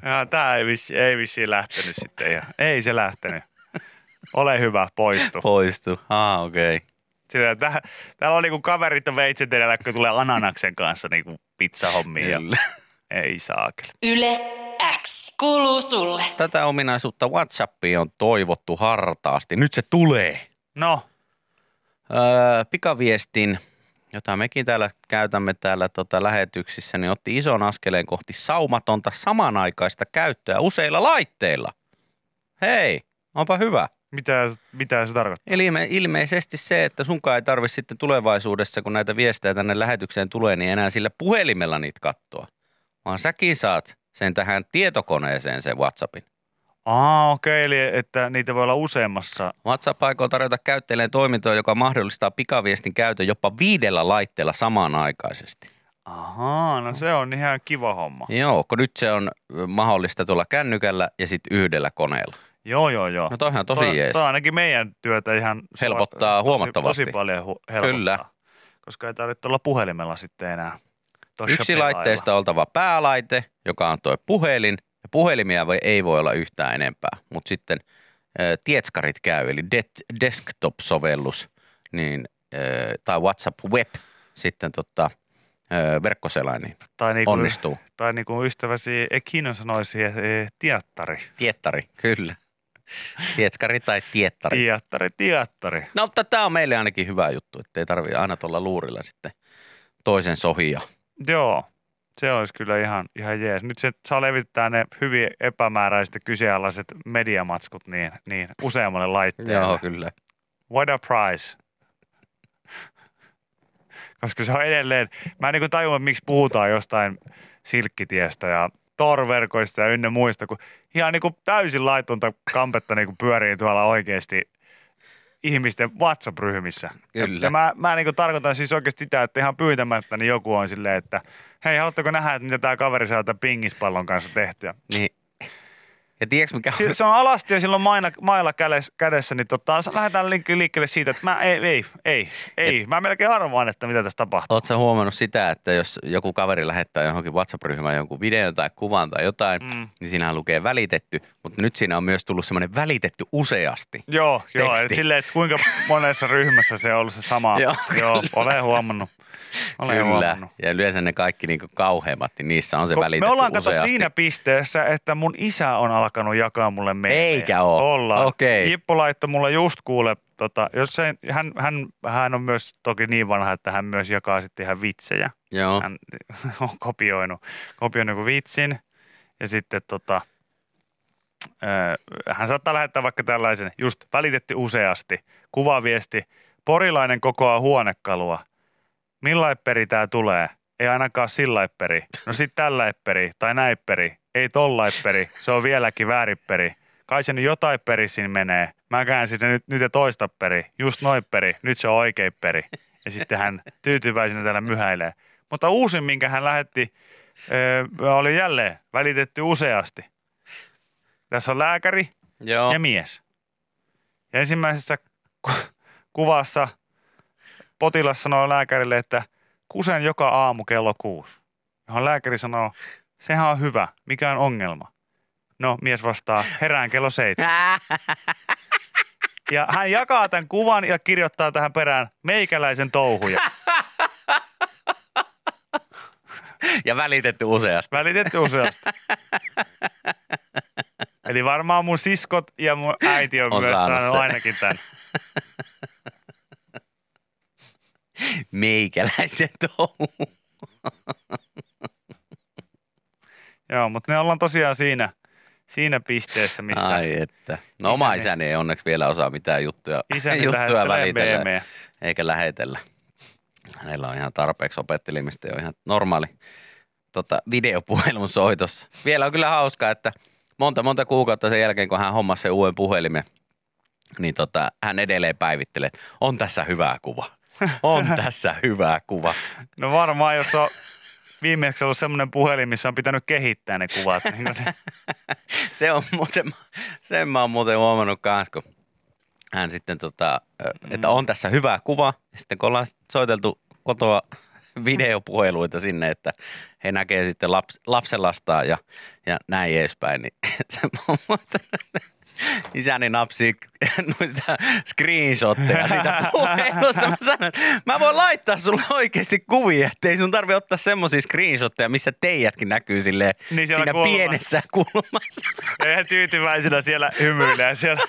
Ja tää ei, vissi, ei vissiin lähtenyt sitten ihan. Ei se lähtenyt. Ole hyvä, poistu. Poistu. Ah, okei. Okay. Sillä, tää, täällä on niinku kaverit ja veitset edellä, kun tulee ananaksen kanssa niinku pizzahommiin. Ja Kyllä. ei saakeli. Yle X kuuluu sulle. Tätä ominaisuutta WhatsAppiin on toivottu hartaasti. Nyt se tulee. No, Öö, pikaviestin, jota mekin täällä käytämme täällä tota lähetyksissä, niin otti ison askeleen kohti saumatonta samanaikaista käyttöä useilla laitteilla. Hei, onpa hyvä. mitä, mitä se tarkoittaa? Eli ilme- ilmeisesti se, että sunkaan ei tarvitse sitten tulevaisuudessa, kun näitä viestejä tänne lähetykseen tulee, niin enää sillä puhelimella niitä katsoa. Vaan säkin saat sen tähän tietokoneeseen sen WhatsAppin. Aa, okei, eli että niitä voi olla useammassa. WhatsApp aikoo tarjota käyttäjilleen toimintoa, joka mahdollistaa pikaviestin käytön jopa viidellä laitteella samanaikaisesti. Ahaa, no se on ihan kiva homma. Joo, kun nyt se on mahdollista tuolla kännykällä ja sitten yhdellä koneella. Joo, joo, joo. No toihan on tosi Toi- jees. toi ainakin meidän työtä ihan Helpottaa tosi, huomattavasti. Tosi paljon hu- helpottaa. Kyllä. Koska ei tarvitse olla puhelimella sitten enää. Yksi pelailla. laitteesta oltava päälaite, joka on tuo puhelin. Puhelimia voi, ei voi olla yhtään enempää, mutta sitten tietskarit käy, eli det- desktop-sovellus niin, tai WhatsApp Web sitten tota, verkkoselain, niin tai niinku, onnistuu. Tai niin kuin ystäväsi Ekino sanoisi, eh, tiettari. Tiettari, kyllä. Tietskari tai tiettari. Tiettari, tiettari. No, mutta tämä on meille ainakin hyvä juttu, että ei tarvitse aina tuolla luurilla sitten toisen sohia. Joo, se olisi kyllä ihan, ihan jees. Nyt se saa levittää ne hyvin epämääräiset kyseenalaiset mediamatskut niin, niin useammalle laitteelle. Joo, kyllä. What a price. Koska se on edelleen, mä en niin tajua, miksi puhutaan jostain silkkitiestä ja torverkoista ja ynnä muista, kun ihan niin kuin täysin laitonta kampetta niin kuin pyörii tuolla oikeasti ihmisten WhatsApp-ryhmissä. Kyllä. Ja mä, mä niin tarkoitan siis oikeasti sitä, että ihan pyytämättä niin joku on silleen, että hei, haluatteko nähdä, että mitä tämä kaveri saa tämän pingispallon kanssa tehtyä? Niin. Ja tiedätkö mikä Si- se on alasti ja silloin maina, mailla kädessä, kädessä niin tota, lähdetään liik- liikkeelle siitä, että mä ei, ei, ei, ei. Mä melkein arvaan, että mitä tässä tapahtuu. Oletko huomannut sitä, että jos joku kaveri lähettää johonkin WhatsApp-ryhmään jonkun videon tai kuvan tai jotain, Mm. niin siinähän lukee välitetty, mutta nyt siinä on myös tullut semmoinen välitetty useasti. Joo, joo. Teksti. Et silleen, että kuinka monessa ryhmässä se on ollut se sama. [LAUGHS] Joo, joo olen huomannut. Olen Kyllä. huomannut. Ja yleensä ne kaikki niinku kauheimmat, niin niissä on se Kun välitetty Me ollaan kato useasti. siinä pisteessä, että mun isä on alkanut jakaa mulle meemejä. Eikä oo. Ollaan. Okei. Jippo laittoi mulle just kuule, tota, jos se, hän, hän, hän, on myös toki niin vanha, että hän myös jakaa sitten ihan vitsejä. Joo. Hän [LAUGHS] on kopioinut, kopioinut vitsin ja sitten tota, hän saattaa lähettää vaikka tällaisen, just välitetty useasti, kuvaviesti, porilainen kokoaa huonekalua. Millaipperi tää tulee? Ei ainakaan sillaipperi. No sit tälläipperi tai näipperi. Ei tollaipperi. Se on vieläkin vääripperi. Kai se nyt jotain peri siinä menee. Mä käänsin se nyt, nyt ja toista peri. Just noipperi. Nyt se on oikein peri. Ja sitten hän tyytyväisenä täällä myhäilee. Mutta uusin, minkä hän lähetti, ö, oli jälleen välitetty useasti. Tässä on lääkäri Joo. ja mies. Ja ensimmäisessä ku- kuvassa potilas sanoo lääkärille, että kusen joka aamu kello kuusi. Johon lääkäri sanoo, sehän on hyvä, mikä on ongelma? No, mies vastaa, herään kello seitsemän. Ja hän jakaa tämän kuvan ja kirjoittaa tähän perään meikäläisen touhuja. Ja välitetty useasti. Välitetty useasti. Eli varmaan mun siskot ja mun äiti on, On myös saanut saanut ainakin tämän. Meikäläisen touhu. Joo, mutta ne ollaan tosiaan siinä, siinä pisteessä, missä Ai että. No oma Isäni- isäni ei onneksi vielä osaa mitään juttuja, juttuja välitellä meemejä. eikä lähetellä. Hänellä on ihan tarpeeksi opettelimista jo ihan normaali tota, videopuhelun soitossa. Vielä on kyllä hauskaa, että monta monta kuukautta sen jälkeen, kun hän hommasi sen uuden puhelimen, niin tota, hän edelleen päivittelee, että on tässä hyvä kuva. [LAUGHS] On tässä hyvä kuva. No varmaan, jos on viimeksi ollut semmoinen puhelin, missä on pitänyt kehittää ne kuvat. Niin ne- [LAUGHS] Se on muuten, sen mä oon muuten huomannut kans, kun hän sitten tota, että on tässä hyvä kuva. Sitten kun ollaan soiteltu kotoa videopuheluita sinne, että he näkee sitten laps, lapsenlastaan ja, ja näin edespäin, niin [LAUGHS] se on muuten- isäni napsii [LAUGHS] noita screenshotteja siitä puhelusta. Mä sanoin, että mä voin laittaa sulle oikeasti kuvia, ettei sun tarvi ottaa semmoisia screenshotteja, missä teijätkin näkyy silleen Niin siinä kulmassa. pienessä kulmassa. Ja ihan tyytyväisenä siellä hymyilee siellä.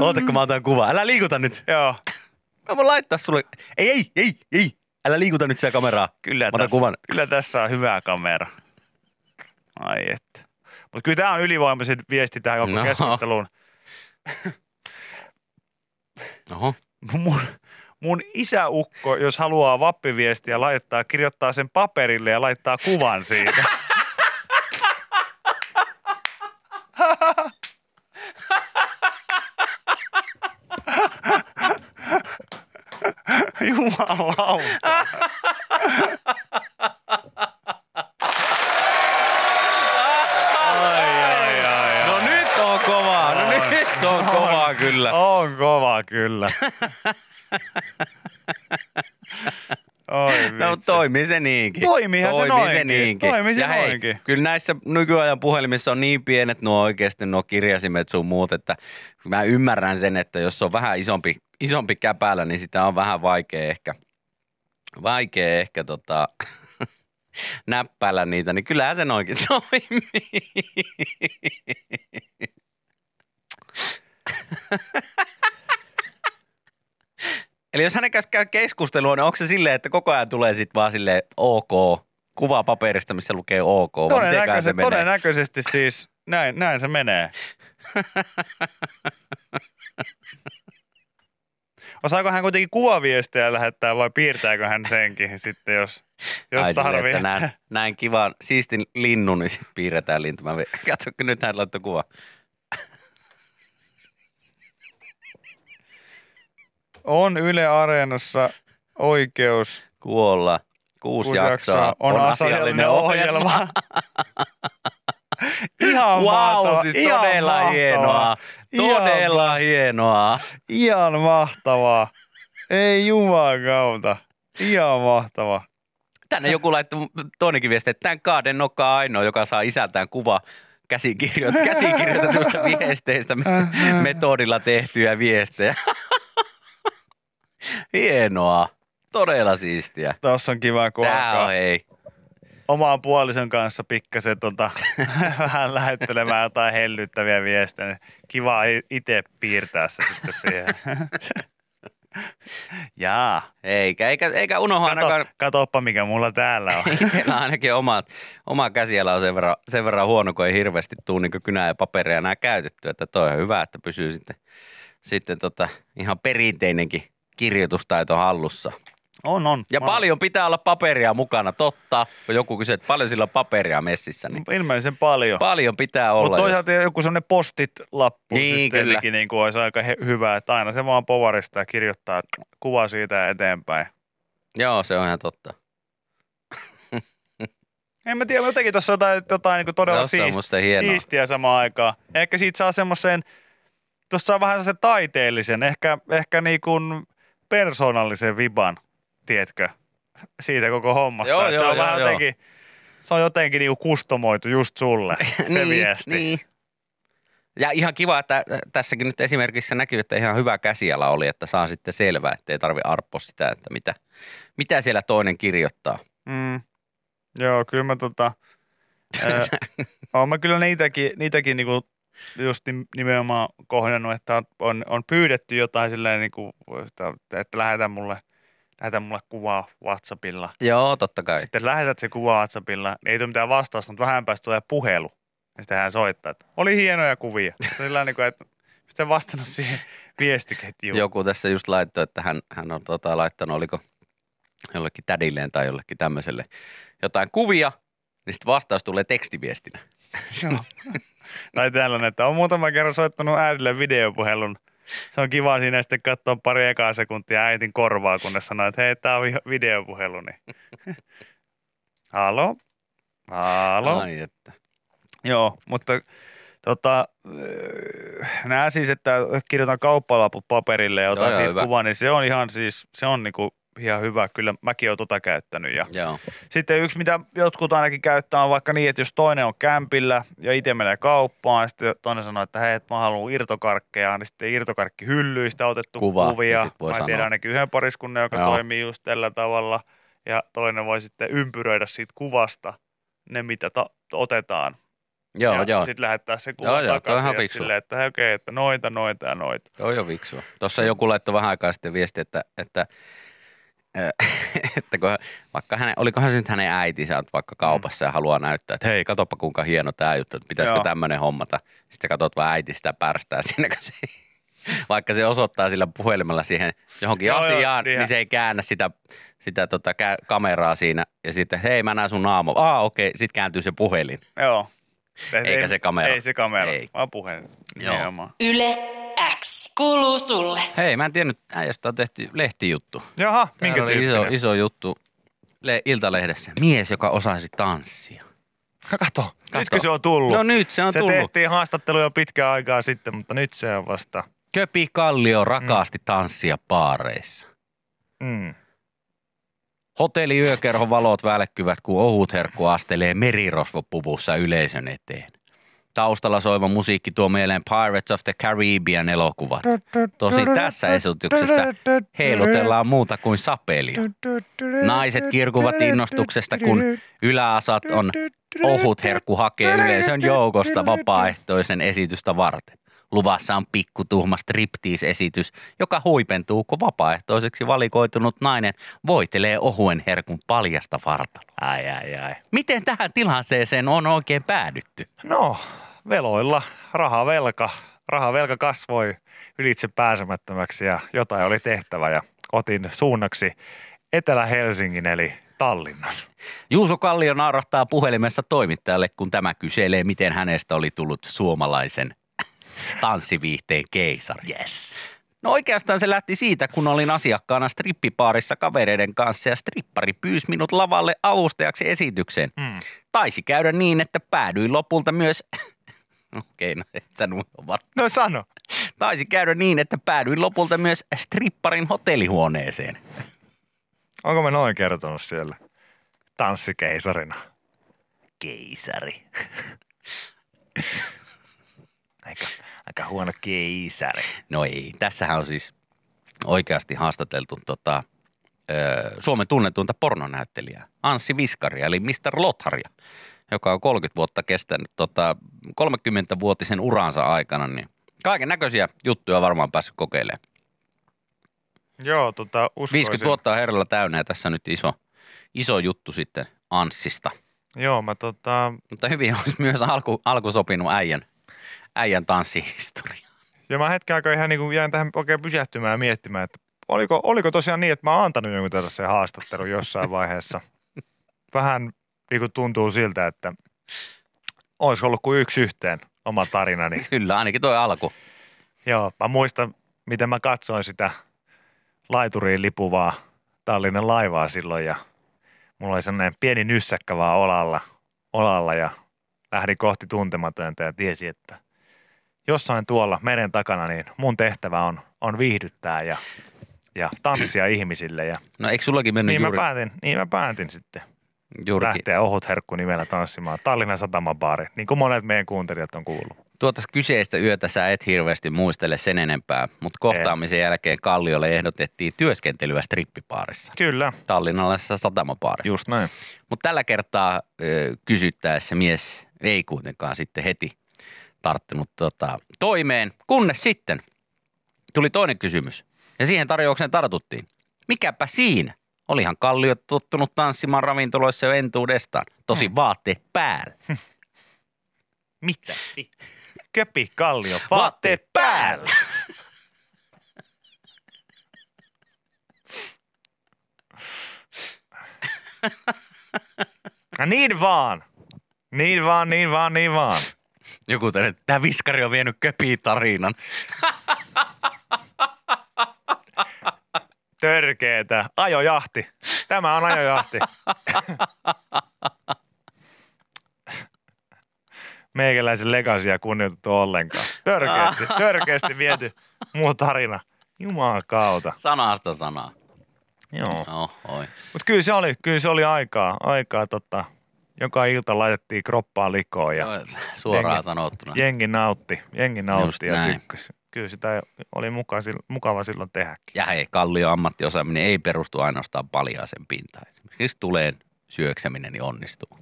Oota, kun mä otan kuvaa. Älä liikuta nyt. Joo, Mä voin laittaa sulle. Ei, ei, ei, ei. Älä liikuta nyt siellä kameraa. kyllä Mä tässä, kuvan. kyllä tässä on hyvä kamera. Ai että. Mutta kyllä tämä on ylivoimaisin viesti tähän koko No. keskusteluun. Oho. [LAUGHS] Mun, mun isäukko, jos haluaa vappiviestiä laittaa, kirjoittaa sen paperille ja laittaa kuvan siitä. [LAUGHS] Jumalauta. [LAUGHS] kyllä. On kova kyllä. [LAUGHS] Oi No toimii se niinkin. Toimiihan se toimii se noinkin. niinkin. Toimii se ja hei, noinkin. kyllä näissä nykyajan puhelimissa on niin pienet nuo oikeasti nuo kirjasimet sun muut, että mä ymmärrän sen, että jos on vähän isompi, isompi käpälä, niin sitä on vähän vaikea ehkä, vaikea ehkä tota, [LAUGHS] näppäillä niitä, niin kyllähän se noinkin [LAUGHS] toimii. [LAUGHS] Eli jos hänen kanssa käy keskustelua, niin onko se silleen, että koko ajan tulee sitten vaan silleen OK, kuva paperista, missä lukee OK, vai mitenköhän se Todennäköisesti, menee? todennäköisesti siis näin, näin se menee. [LAUGHS] Osaako hän kuitenkin kuvaviestejä lähettää vai piirtääkö hän senkin sitten, jos, jos Ai tarvii? että näin, näin kivan, siistin linnun, niin sitten piirretään lintu. Mä [LAUGHS] Katso, kun nyt hän laittoi kuva. On Yle Areenassa oikeus. Kuolla. Kuusi, Kuusi jaksoa. jaksoa. On asiallinen ohjelma. [LAUGHS] Ihan Wow, mahtava. siis ihan todella mahtava. hienoa. Ihan Todella hienoa. Ihan mahtavaa. Ei jumakauta. Ihan mahtava. Tänne joku laittoi toinenkin viesti, että tämän kaaden nokka on ainoa, joka saa isältään kuva käsikirjoit- käsikirjoitetusta [LAUGHS] viesteistä, me- metodilla tehtyjä viestejä. [LAUGHS] Hienoa. Todella siistiä. Tuossa on kiva, kun Tää alkaa on hei. omaan puolison kanssa pikkasen tota, [LAUGHS] vähän lähettelemään jotain hellyttäviä viestejä. niin Kiva itse piirtää se sitten siihen. [LAUGHS] Jaa. Eikä, eikä, eikä unohda ainakaan Kato, katoppa, mikä mulla täällä on. [LAUGHS] Itsellä ainakin oma, oma käsiala on sen verran, sen verran huono, kun ei hirveästi tule niin kynää ja paperia enää käytetty. Että toi on hyvä, että pysyy sitten, sitten tota, ihan perinteinenkin kirjoitustaito hallussa. On, on. Ja Mä- paljon pitää olla paperia mukana, totta. Kun joku kysyy, että paljon sillä on paperia messissä, niin Ilmeisen paljon. paljon pitää olla. Mutta jos- toisaalta joku sellainen postit-lappu Niin, niin, kyllä. niin kuin olisi aika hyvä, että aina se vaan povarista ja kirjoittaa kuva siitä eteenpäin. Joo, se on ihan totta. [LAUGHS] En mä tiedä, jotenkin tuossa jotain, jotain niin kuin todella siisti, hienoa. siistiä samaan aikaan. Ehkä siitä saa semmoisen, tuossa saa vähän se taiteellisen, ehkä, ehkä niin kuin persoonallisen viban, tiedätkö, siitä koko hommasta. Joo, joo, se on joo, vähän joo. jotenkin, se on jotenkin niin kuin kustomoitu just sulle, [LAUGHS] se viesti. Niin. Ja ihan kiva, että tässäkin nyt esimerkiksi näkyy, että ihan hyvä käsiala oli, että saa sitten selvää, että ei tarvi arppoa sitä, että mitä, mitä siellä toinen kirjoittaa. Mm. Joo, kyllä mä tota, [LAUGHS] oon mä kyllä niitäkin, niitäkin niinku just nim- nimenomaan kohdannut, että on, on, pyydetty jotain silleen niinku, että, että lähetä mulle, lähetä mulle kuvaa Whatsappilla. Joo, totta kai. Sitten lähetät se kuva Whatsappilla, niin ei tule mitään vastausta, mutta vähän päästä tulee puhelu. Ja sitten hän soittaa, että oli hienoja kuvia. Sillä niin kuin, että sitten vastannut siihen viestiketjuun. Joku tässä just laittoi, että hän, hän on tota, laittanut, oliko jollekin tädilleen tai jollekin tämmöiselle jotain kuvia, niin sitten vastaus tulee tekstiviestinä. Joo. [LAUGHS] tai tällainen, että on muutama kerran soittanut äidille videopuhelun. Se on kiva siinä sitten katsoa pari ekaa sekuntia äitin korvaa, kunnes sanoo, että hei, tää on vi- videopuhelu. Niin. [LAUGHS] Halo? Halo? Ai että. Joo, mutta tota, nämä siis, että kirjoitan kauppalaput paperille ja otan Joo, siitä kuvan, niin se on ihan siis, se on niinku ihan hyvä. Kyllä mäkin olen tota käyttänyt. Ja Joo. sitten yksi, mitä jotkut ainakin käyttää, on vaikka niin, että jos toinen on kämpillä ja itse menee kauppaan, ja sitten toinen sanoo, että hei, että mä haluan irtokarkkeja, niin sitten irtokarkki hyllyistä otettu Kuva, kuvia. Mä tiedän sanoa. ainakin yhden pariskunnan, joka Joo. toimii just tällä tavalla. Ja toinen voi sitten ympyröidä siitä kuvasta ne, mitä ta- otetaan. Joo, ja joo. sitten lähettää se kuva Joo, joo, takaisin ja silleen, että okei, että noita, noita ja noita. Toi on fiksua. Tuossa joku laittoi vähän aikaa sitten viesti, että, että, [LAUGHS] että kun, vaikka hänen, olikohan se nyt hänen äitinsä vaikka kaupassa ja haluaa näyttää, että hei, katoppa kuinka hieno tämä juttu, että pitäisikö Joo. tämmöinen hommata. Sitten katsot vaan äiti sitä pärstää [LAUGHS] siinä, kun se, vaikka se osoittaa sillä puhelimella siihen johonkin Joo, joo, asiaan, niin niin se ei käännä sitä, sitä tota, kameraa siinä ja sitten hei mä näen sun naamo. Aa okei, okay. sitten kääntyy se puhelin. Joo. Et Eikä se kamera. Ei se kamera, Ei. vaan puhelin. Joo. Nimenomaan. Yle X kuuluu sulle. Hei, mä en tiennyt, äijästä on tehty lehtijuttu. Jaha, minkä oli tyyppinen? iso, iso juttu le- Iltalehdessä. Mies, joka osasi tanssia. Kato, Kato. nytkö se on tullut? No nyt se on se tullut. tehtiin haastattelu jo pitkään aikaa sitten, mutta nyt se on vasta. Köpi Kallio rakasti tanssia baareissa. Mm. Hotelli yökerhon valot välkkyvät, kun ohut herkku astelee merirosvopuvussa yleisön eteen. Taustalla soiva musiikki tuo mieleen Pirates of the Caribbean elokuvat. Tosi tässä esityksessä heilutellaan muuta kuin sapelia. Naiset kirkuvat innostuksesta, kun yläasat on ohut herkku hakee yleisön joukosta vapaaehtoisen esitystä varten. Luvassa on pikkutuhma striptease-esitys, joka huipentuu, kun vapaaehtoiseksi valikoitunut nainen voitelee ohuen herkun paljasta vartaloa. Ai, ai, ai. Miten tähän tilanteeseen on oikein päädytty? No, veloilla rahavelka. Rahavelka kasvoi ylitse pääsemättömäksi ja jotain oli tehtävä ja otin suunnaksi Etelä-Helsingin eli Tallinnan. Juuso Kallio naurahtaa puhelimessa toimittajalle, kun tämä kyselee, miten hänestä oli tullut suomalaisen tanssiviihteen keisari. Yes. No oikeastaan se lähti siitä, kun olin asiakkaana strippipaarissa kavereiden kanssa ja strippari pyysi minut lavalle avustajaksi esitykseen. Mm. Taisi käydä niin, että päädyin lopulta myös... [LAUGHS] Okei, no et var- No sano. Taisi käydä niin, että päädyin lopulta myös stripparin hotellihuoneeseen. Onko mä noin kertonut siellä? Tanssikeisarina. Keisari. Aika, aika huono keisari. No ei, tässähän on siis oikeasti haastateltu tota, ö, Suomen tunnetuinta pornonäyttelijää, Anssi Viskaria, eli Mr. Lotharia, joka on 30 vuotta kestänyt tota, 30-vuotisen uransa aikana, niin kaiken näköisiä juttuja on varmaan päässyt kokeilemaan. Joo, tota uskoisin. 50 vuotta on herralla täynnä ja tässä on nyt iso, iso juttu sitten Anssista. Joo, mä tota, Mutta hyvin olisi myös alku, alku sopinut äijän, äijän tanssihistoria. ja mä hetken aikaa ihan niin kuin jäin tähän oikein pysähtymään ja miettimään, että oliko, oliko tosiaan niin, että mä oon antanut jonkun tällaisen haastattelun jossain [LAUGHS] vaiheessa. Vähän niin kuin tuntuu siltä, että olisi ollut kuin yksi yhteen oma tarinani. [LAUGHS] Kyllä, ainakin toi alku. Joo, mä muistan, miten mä katsoin sitä laituriin lipuvaa Tallinnan laivaa silloin ja mulla oli sellainen pieni nyssäkkä vaan olalla, olalla ja lähdin kohti tuntematonta ja tiesi, että jossain tuolla meren takana niin mun tehtävä on, on viihdyttää ja, ja tanssia ihmisille. Ja No eikö sullakin mennyt niin, mä juuri, päätin, niin mä päätin sitten juurikin lähteä ohut herkku nimellä tanssimaan Tallinnan satamabaari, niin kuin monet meidän kuuntelijat on kuullut. Tuota kyseistä yötä sä et hirveästi muistele sen enempää, mutta kohtaamisen jälkeen Kalliolle ehdotettiin työskentelyä strippipaarissa. Kyllä, Tallinnalaisessa satamapaarissa. just näin. Mutta tällä kertaa ö, kysyttäessä mies ei kuitenkaan sitten heti tarttunut tota, toimeen, kunnes sitten tuli toinen kysymys. Ja siihen tarjoukseen tartuttiin. Mikäpä siinä? Olihan Kallio tottunut tanssimaan ravintoloissa jo entuudestaan. Tosi Hmm. vaatteet päällä. Mitä? Köpi, kallio, vaatteet päällä. No niin vaan. Niin vaan, niin vaan, niin vaan. Joku tänne, tämä viskari on vienyt köpiin tarinan. Törkeetä. Ajojahti. Tämä on ajojahti. Meikäläisen legasia kunnioitettu ollenkaan. Törkeästi, törkeästi viety muu tarina. Jumalan kautta. Sanasta sanaa. Joo. No, oi. Mutta kyllä se oli, kyllä se oli aikaa, aikaa tota, joka ilta laitettiin kroppaan likoon ja Joo, Suoraan jengi- sanottuna. jengi nautti, jengi Just nautti ja näin. tykkäsi. Kyllä sitä oli muka, mukava silloin tehdäkin. Ja hei, Kallio ammattiosaaminen ei perustu ainoastaan paljaaseen pintaan. Esimerkiksi tuleen syökseminen niin onnistuu.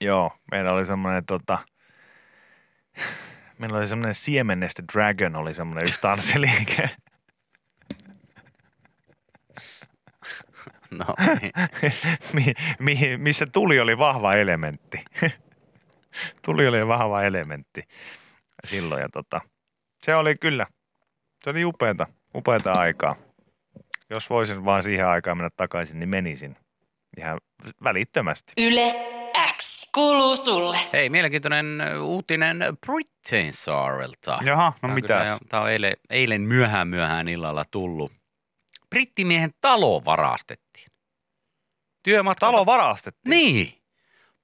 Joo, meillä oli semmoinen tota, meillä oli semmoinen Siemennestä Dragon oli semmoinen yksi tanssiliike. [LAUGHS] No, niin. mi, mi, missä tuli oli vahva elementti. [LAUGHS] tuli oli vahva elementti silloin ja tota, se oli kyllä, se oli upeata, upeata aikaa. Jos voisin vaan siihen aikaan mennä takaisin, niin menisin ihan välittömästi. Yle X kuuluu sulle. Hei, mielenkiintoinen uutinen Britain Saarelta. Jaha, no jo- Tää on eilen, eilen myöhään myöhään illalla tullut. Brittimiehen talo varastettiin. Työmatka... Talo varastettiin. Niin.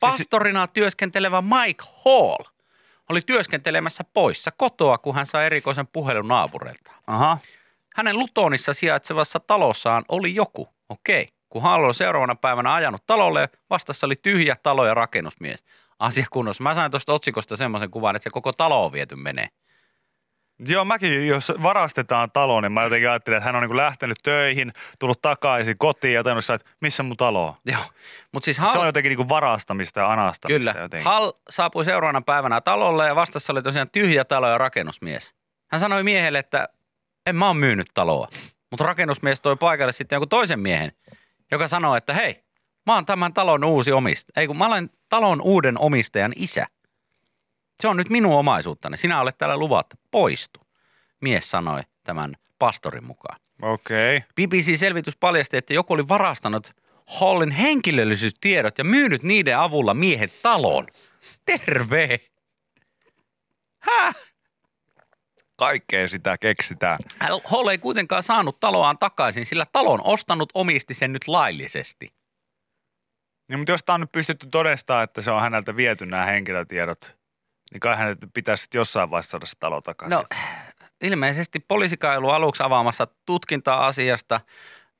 Pastorina työskentelevä Mike Hall oli työskentelemässä poissa kotoa, kun hän sai erikoisen puhelun naapureilta. Aha. Hänen Lutonissa sijaitsevassa talossaan oli joku. Okei. Kun Hall oli seuraavana päivänä ajanut talolle, vastassa oli tyhjä talo ja rakennusmies. Asia kunnossa. Mä sain tuosta otsikosta semmoisen kuvan, että se koko talo on viety menee. Joo, mäkin, jos varastetaan talo, niin mä jotenkin ajattelin, että hän on niin lähtenyt töihin, tullut takaisin kotiin ja tainnut että missä mun talo on. Joo. Mutta siis Se Hall, on jotenkin niin varastamista ja anastamista. kyllä, Jotenkin. Hall saapui seuraavana päivänä talolle ja vastassa oli tosiaan tyhjä talo ja rakennusmies. Hän sanoi miehelle, että en mä oon myynyt taloa. Mutta rakennusmies toi paikalle sitten jonkun toisen miehen, joka sanoi, että hei, mä oon tämän talon uusi omistaja. Ei kun mä olen talon uuden omistajan isä. Se on nyt minun omaisuuttani. Sinä olet täällä luvatta. Poistu. Mies sanoi tämän pastorin mukaan. Okei. Okay. BBC-selvitys paljasti, että joku oli varastanut Hallin henkilöllisyystiedot ja myynyt niiden avulla miehen talon. Terve! Häh? Kaikkea sitä keksitään. Hall ei kuitenkaan saanut taloaan takaisin, sillä talon ostanut omisti sen nyt laillisesti. Niin, mutta jos tämä on nyt pystytty todistamaan, että se on häneltä viety nämä henkilötiedot, niin kai hänet pitäisi sitten jossain vaiheessa saada se talo takaisin. No, ilmeisesti poliisikaan ei ollut aluksi avaamassa tutkintaa asiasta.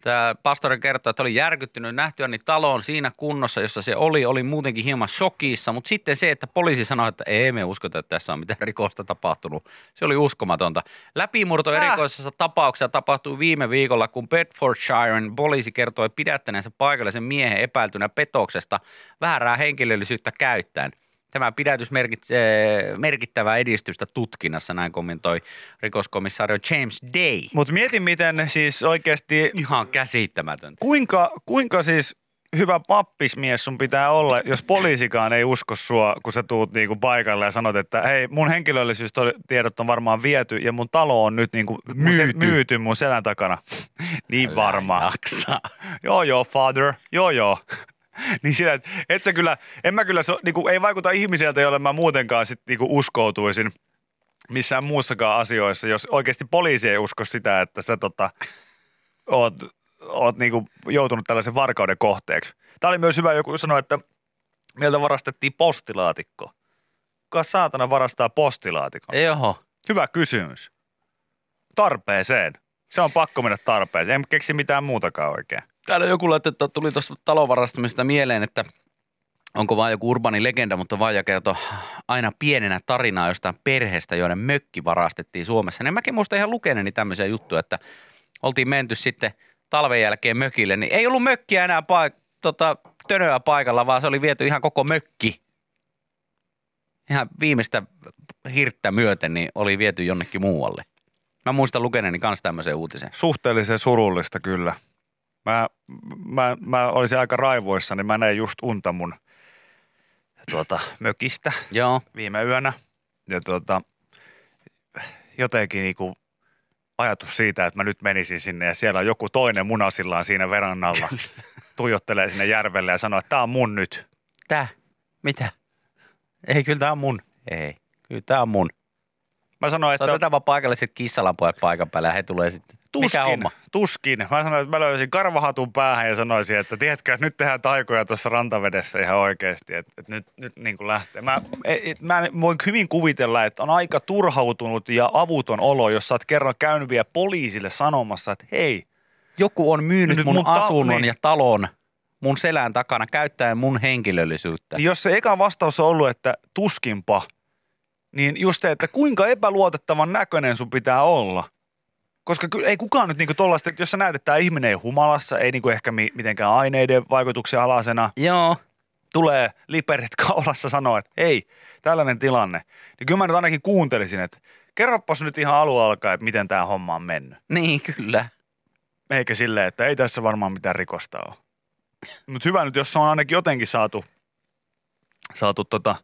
Tämä pastori kertoi, että oli järkyttynyt nähtyäni taloon siinä kunnossa, jossa se oli, oli muutenkin hieman shokissa, mutta sitten se, että poliisi sanoi, että ei me uskota, että tässä on mitään rikosta tapahtunut, se oli uskomatonta. Läpimurto erikoisessa tapauksessa tapahtui viime viikolla, kun Bedfordshiren poliisi kertoi pidättäneensä paikallisen miehen epäiltynä petoksesta väärää henkilöllisyyttä käyttäen. Tämä pidätys merkitsee merkittävää edistystä tutkinnassa, näin kommentoi rikoskomissario James Day. Mutta mieti, miten siis oikeasti, Ihan käsittämätöntä. kuinka, kuinka siis hyvä pappismies sun pitää olla, jos poliisikaan ei usko sua, kun sä tuut niinku paikalle ja sanot, että hei, mun henkilöllisyystiedot on varmaan viety ja mun talo on nyt niinku myyty, Myyty. mun selän takana. [LAUGHS] niin varmaan. Joo joo, father, joo joo. [LAUGHS] niin siinä, että et sä kyllä, en mä kyllä, so, niinku, ei vaikuta ihmiseltä, jolle mä muutenkaan sit niinku uskoutuisin missään muussakaan asioissa, jos oikeasti poliisi ei usko sitä, että sä tota, oot, oot niinku joutunut tällaisen varkauden kohteeksi. Tämä oli myös hyvä, joku sanoi, että meiltä varastettiin postilaatikko. Kuka saatana varastaa postilaatikon? Joo. Hyvä kysymys. Tarpeeseen. Se on pakko mennä tarpeeseen. En keksi mitään muutakaan oikein. Täällä joku laittoi, että tuli tuosta talonvarastamista mieleen, että onko vain joku urbani legenda, mutta Vaija kertoi aina pienenä tarinaa jostain perheestä, joiden mökki varastettiin Suomessa. Niin mäkin muistan ihan lukeneeni tämmöisiä juttuja, että oltiin menty sitten talven jälkeen mökille, niin ei ollut mökkiä enää paik- tota, tönöä paikalla, vaan se oli viety ihan koko mökki. Ihan viimeistä hirttä myöten niin oli viety jonnekin muualle. Mä muistan lukeneeni kanssa tämmöisen uutisen. Suhteellisen surullista kyllä. Mä, mä, mä olisin aika raivoissa, niin mä näin just unta mun tuota, mökistä Joo. viime yönä. Ja tuota, jotenkin niinku ajatus siitä, että mä nyt menisin sinne ja siellä on joku toinen munasillaan siinä verannalla. tuijottelee sinne järvelle ja sanoo, että tää on mun nyt. Tää? Mitä? Ei, kyllä tää on mun. Ei, kyllä tää on mun. Mä sanoin, että Otetaan vaan paikalliset kissalapojat paikan päälle ja he tulee sitten. Mikä tuskin, homma? tuskin. Mä sanoin, että mä löysin karvahatun päähän ja sanoisin, että tiedätkö, että nyt tehdään taikoja tuossa rantavedessä ihan oikeasti, että, että nyt, nyt niin kuin lähtee. Mä, et, mä voin hyvin kuvitella, että on aika turhautunut ja avuton olo, jos sä oot kerran käynyt vielä poliisille sanomassa, että hei, Joku on myynyt Nyt mun, mun ta- asunnon niin. ja talon mun selän takana käyttäen mun henkilöllisyyttä. niin jos se eka vastaus on ollut, että tuskinpa, niin just se, että kuinka epäluotettavan näköinen sun pitää olla. Koska kyllä ei kukaan nyt niinku tollaista, että jos sä näet, että tämä ihminen ei humalassa, ei niinku ehkä mi- mitenkään aineiden vaikutuksen alasena, Joo. tulee liperit [LAUGHS] kaulassa sanoa, että hei, tällainen tilanne. Niin kyllä mä nyt ainakin kuuntelisin, että kerropas nyt ihan alun alkaen, että miten tämä homma on mennyt. Niin, kyllä. Eikä silleen, että ei tässä varmaan mitään rikosta ole. Mutta hyvä nyt, jos on ainakin jotenkin saatu, saatu tota,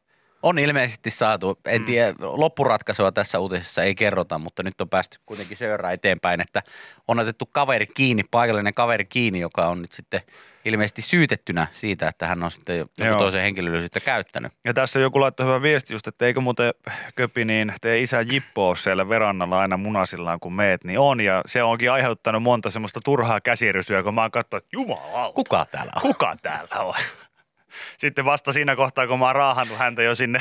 On ilmeisesti saatu, en Mm. tiedä, loppuratkaisua tässä uutisessa ei kerrota, mutta nyt on päästy kuitenkin verran eteenpäin, että on otettu kaveri kiinni, paikallinen kaveri kiinni, joka on nyt sitten ilmeisesti syytettynä siitä, että hän on sitten joku Joo. toisen henkilöllisyyttä käyttänyt. Ja tässä joku laittoi hyvä viesti just, että eikö muuten Köpi niin teidän isä Jippo ole siellä verannalla aina munasillaan kun meet, niin on. Ja se onkin aiheuttanut monta semmoista turhaa käsirysyä, kun mä oon katsonut, että jumala, Kuka täällä on? kuka täällä on? Sitten vasta siinä kohtaa, kun mä oon raahannut häntä jo sinne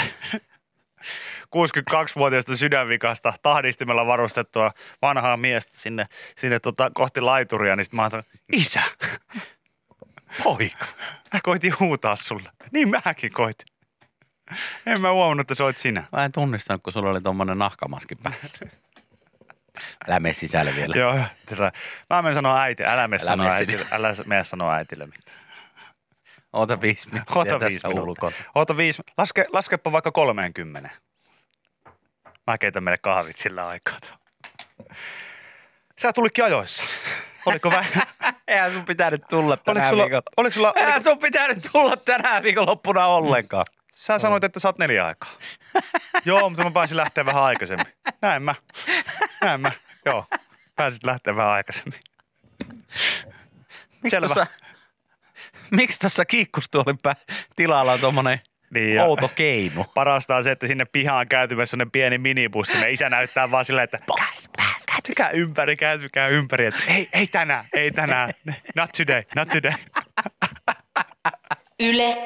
62-vuotiaasta sydänvikasta tahdistimella varustettua vanhaa miestä sinne, sinne tota, kohti laituria, niin sitten mä oon isä, Poika. mä koitin huutaa sulle. Niin mäkin koitin. En mä huomannut, että se olit sinä. Mä en tunnistanut, kun sulla oli tuommoinen nahkamaski päässä. Älä mene sisälle vielä. Joo. Mä menen sanoa äiti, älä mene sanoa äitille, älä mene sanoa äitille mitään. Oota viisi minuuttia Ota tässä viisi minuuttia. ulkona. Ota viisi, laske, laskepa vaikka 30. Mä keitän meille kahvit sillä aikaa. Sä tulikin ajoissa. Oliko vähän? [LAUGHS] Eihän sun pitänyt tulla tänään oliko sulla, viikolla. oliko sulla, Eihän oliko, sun pitänyt tulla tänään viikonloppuna ollenkaan. sä sanoit, että sä oot neljä aikaa. Joo, mutta mä pääsin lähteä vähän aikaisemmin. Näin mä. Näin mä. Joo, pääsit lähteä vähän aikaisemmin. Miksi Selvä. Tossa, miksi tuossa kiikkustuolin pä- tilalla on tuommoinen Niin, ja Outo keinu. [LAUGHS] parasta on se, että sinne pihaan kääntymässä sellainen pieni minibussi. Ja isä näyttää vaan silleen, että pääs, pääs, kääntykää ympäri, kääntykää ympäri. Että ei, ei tänään, ei tänään. Not today, not today. [LAUGHS] Yle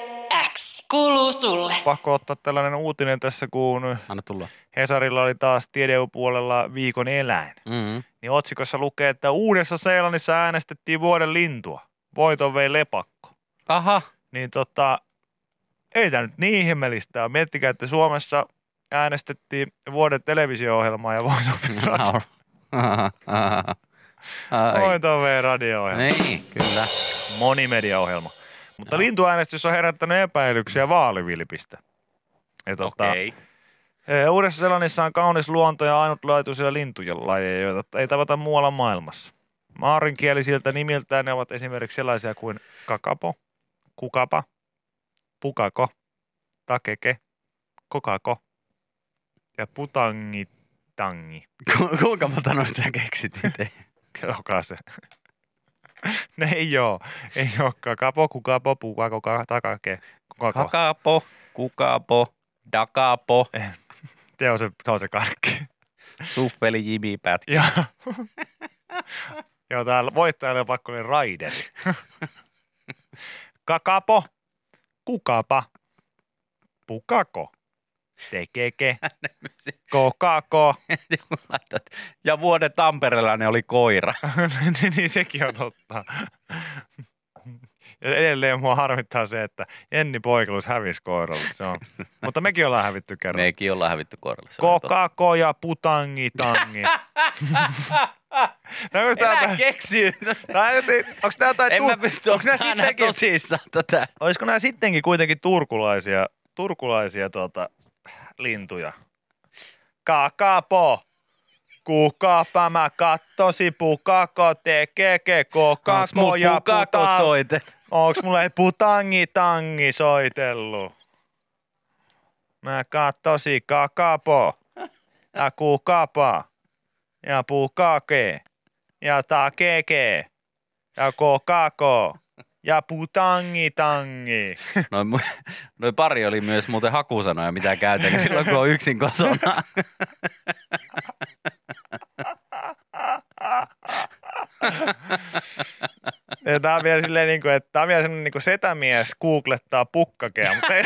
X kuuluu sulle. Pakko ottaa tällainen uutinen tässä, kun Anna tulla. Hesarilla oli taas tiedepuolella viikon eläin. Mm-hmm. Niin otsikossa lukee, että Uudessa Seelannissa äänestettiin vuoden lintua. Voiton vei lepakko. Aha. Niin tota, ei tämä nyt niin himmelistä ole. Miettikää, että Suomessa äänestettiin vuoden televisio-ohjelmaa ja voiton vei [LAUGHS] radio-. [LAUGHS] Niin, kyllä. Monimediaohjelma. Mutta Joo. lintuäänestys on herättänyt epäilyksiä vaalivilpistä. Ja tota, Okei. eh, Uudessa Selannissa on kaunis luonto ja ainutlaatuisia lintujen lajeja, joita ei tavata muualla maailmassa. Maarinkielisiltä nimiltään ne ovat esimerkiksi sellaisia kuin kakapo, kukapa, pukako, takeke, kokako ja putangitangi. [LAUGHS] Ku- Kuinka monta noista sä keksit itse? Joka se. Ne ei oo. Ei oo kakapo, kukapo, pukako, ka- takake, kokako. Kakapo, kukapo, dakapo, [LAUGHS] Se on se, se, on se kaikki. [LAUGHS] suffeli, jimi, pätkä. Joo, täällä voittajalle on pakko olla raideri. Kakapo, kukapa, pukako, tekeke, [LAUGHS] kokako. [LAUGHS] Ja vuoden Tampereella ne oli koira. [LAUGHS] niin, niin sekin on totta. Ja edelleen mua harmittaa se, että Jenni Poikelus hävisi koiralle. Se on. Mutta mekin ollaan hävitty kerran. Mekin ollaan hävitty koiralle. Kokako ja putangi tangi. [LAUGHS] Onko tää, Elä keksi. [LAUGHS] onko tää jotain En mä tur- pysty onks nää sittenkin, tosissaan tätä. olisiko nämä sittenkin kuitenkin turkulaisia, turkulaisia tuota, lintuja? Kakapo, kukapa mä kattosi, pukako tekeke, kokako ja Pukako puta... soite. Onks mulle putangi tangi soitellut? Mä kattosi kakapo ja kukapa ja pukake ja takeke ja kokako ja putangi tangi. Noin, [LAUGHS] noin pari oli myös muuten hakusanoja, mitä käytän silloin, kun on yksin kotona. [LAUGHS] Tää on vielä silleen, niin kuin, että tää on vielä sellainen niin kuin setämies googlettaa pukkakea, mutta ei,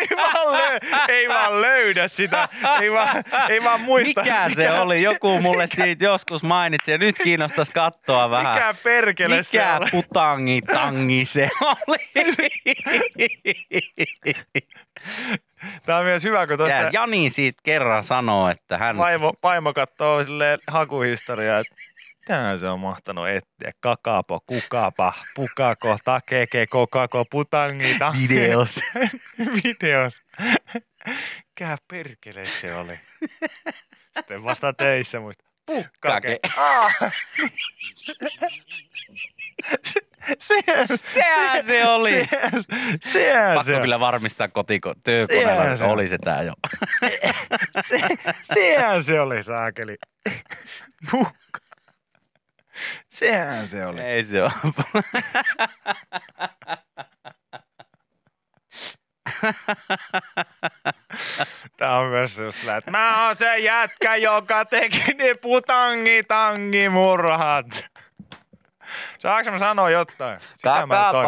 ei, vaan löy, ei vaan löydä sitä, ei vaan, ei vaan muista. Mikä se oli? Joku mulle siitä joskus mainitsi ja nyt kiinnostaisi katsoa vähän. Mikä perkele se Mikä oli? putangi tangi se oli? Tää on myös hyvä, kun tuosta Ja Jani siitä kerran sanoo, että hän... vaimo, vaimo katsoo silleen hakuhistoriaa, että Tää se on mahtanut etsiä. Kakapo, kukapa, pukako, takeke, kokako, putangi, tangi. Videos. [LAUGHS] Videos. Mikä perkele se oli? Sitten vasta töissä muista. Pukkake. Kake. Ah. Sehän, Sehän se oli. Sehän, sehän Pakko se, kyllä varmistaa kotiko työkoneella, se oli se tää jo. sehän se oli, saakeli. Pukka. [LAUGHS] Sehän se oli. Ei se ole. [LAUGHS] Tää on myös just että mä oon se jätkä, joka teki ne putangi tangi murhat. Saanko mä sanoa jotain? Sitä mä toin.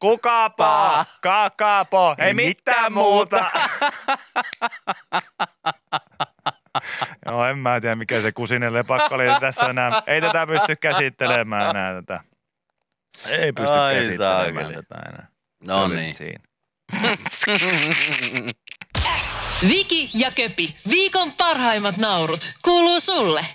Kakapo. Kakapo, ei mitään muuta. [LAUGHS] [LAUGHS] Joo, en mä tiedä mikä se kusinen lepakko oli tässä enää. Ei tätä pysty käsittelemään enää tätä. Ei pysty Ai käsittelemään saakeli. tätä enää. No Se niin. Siinä. Viki ja Köpi, viikon parhaimmat naurut, kuuluu sulle.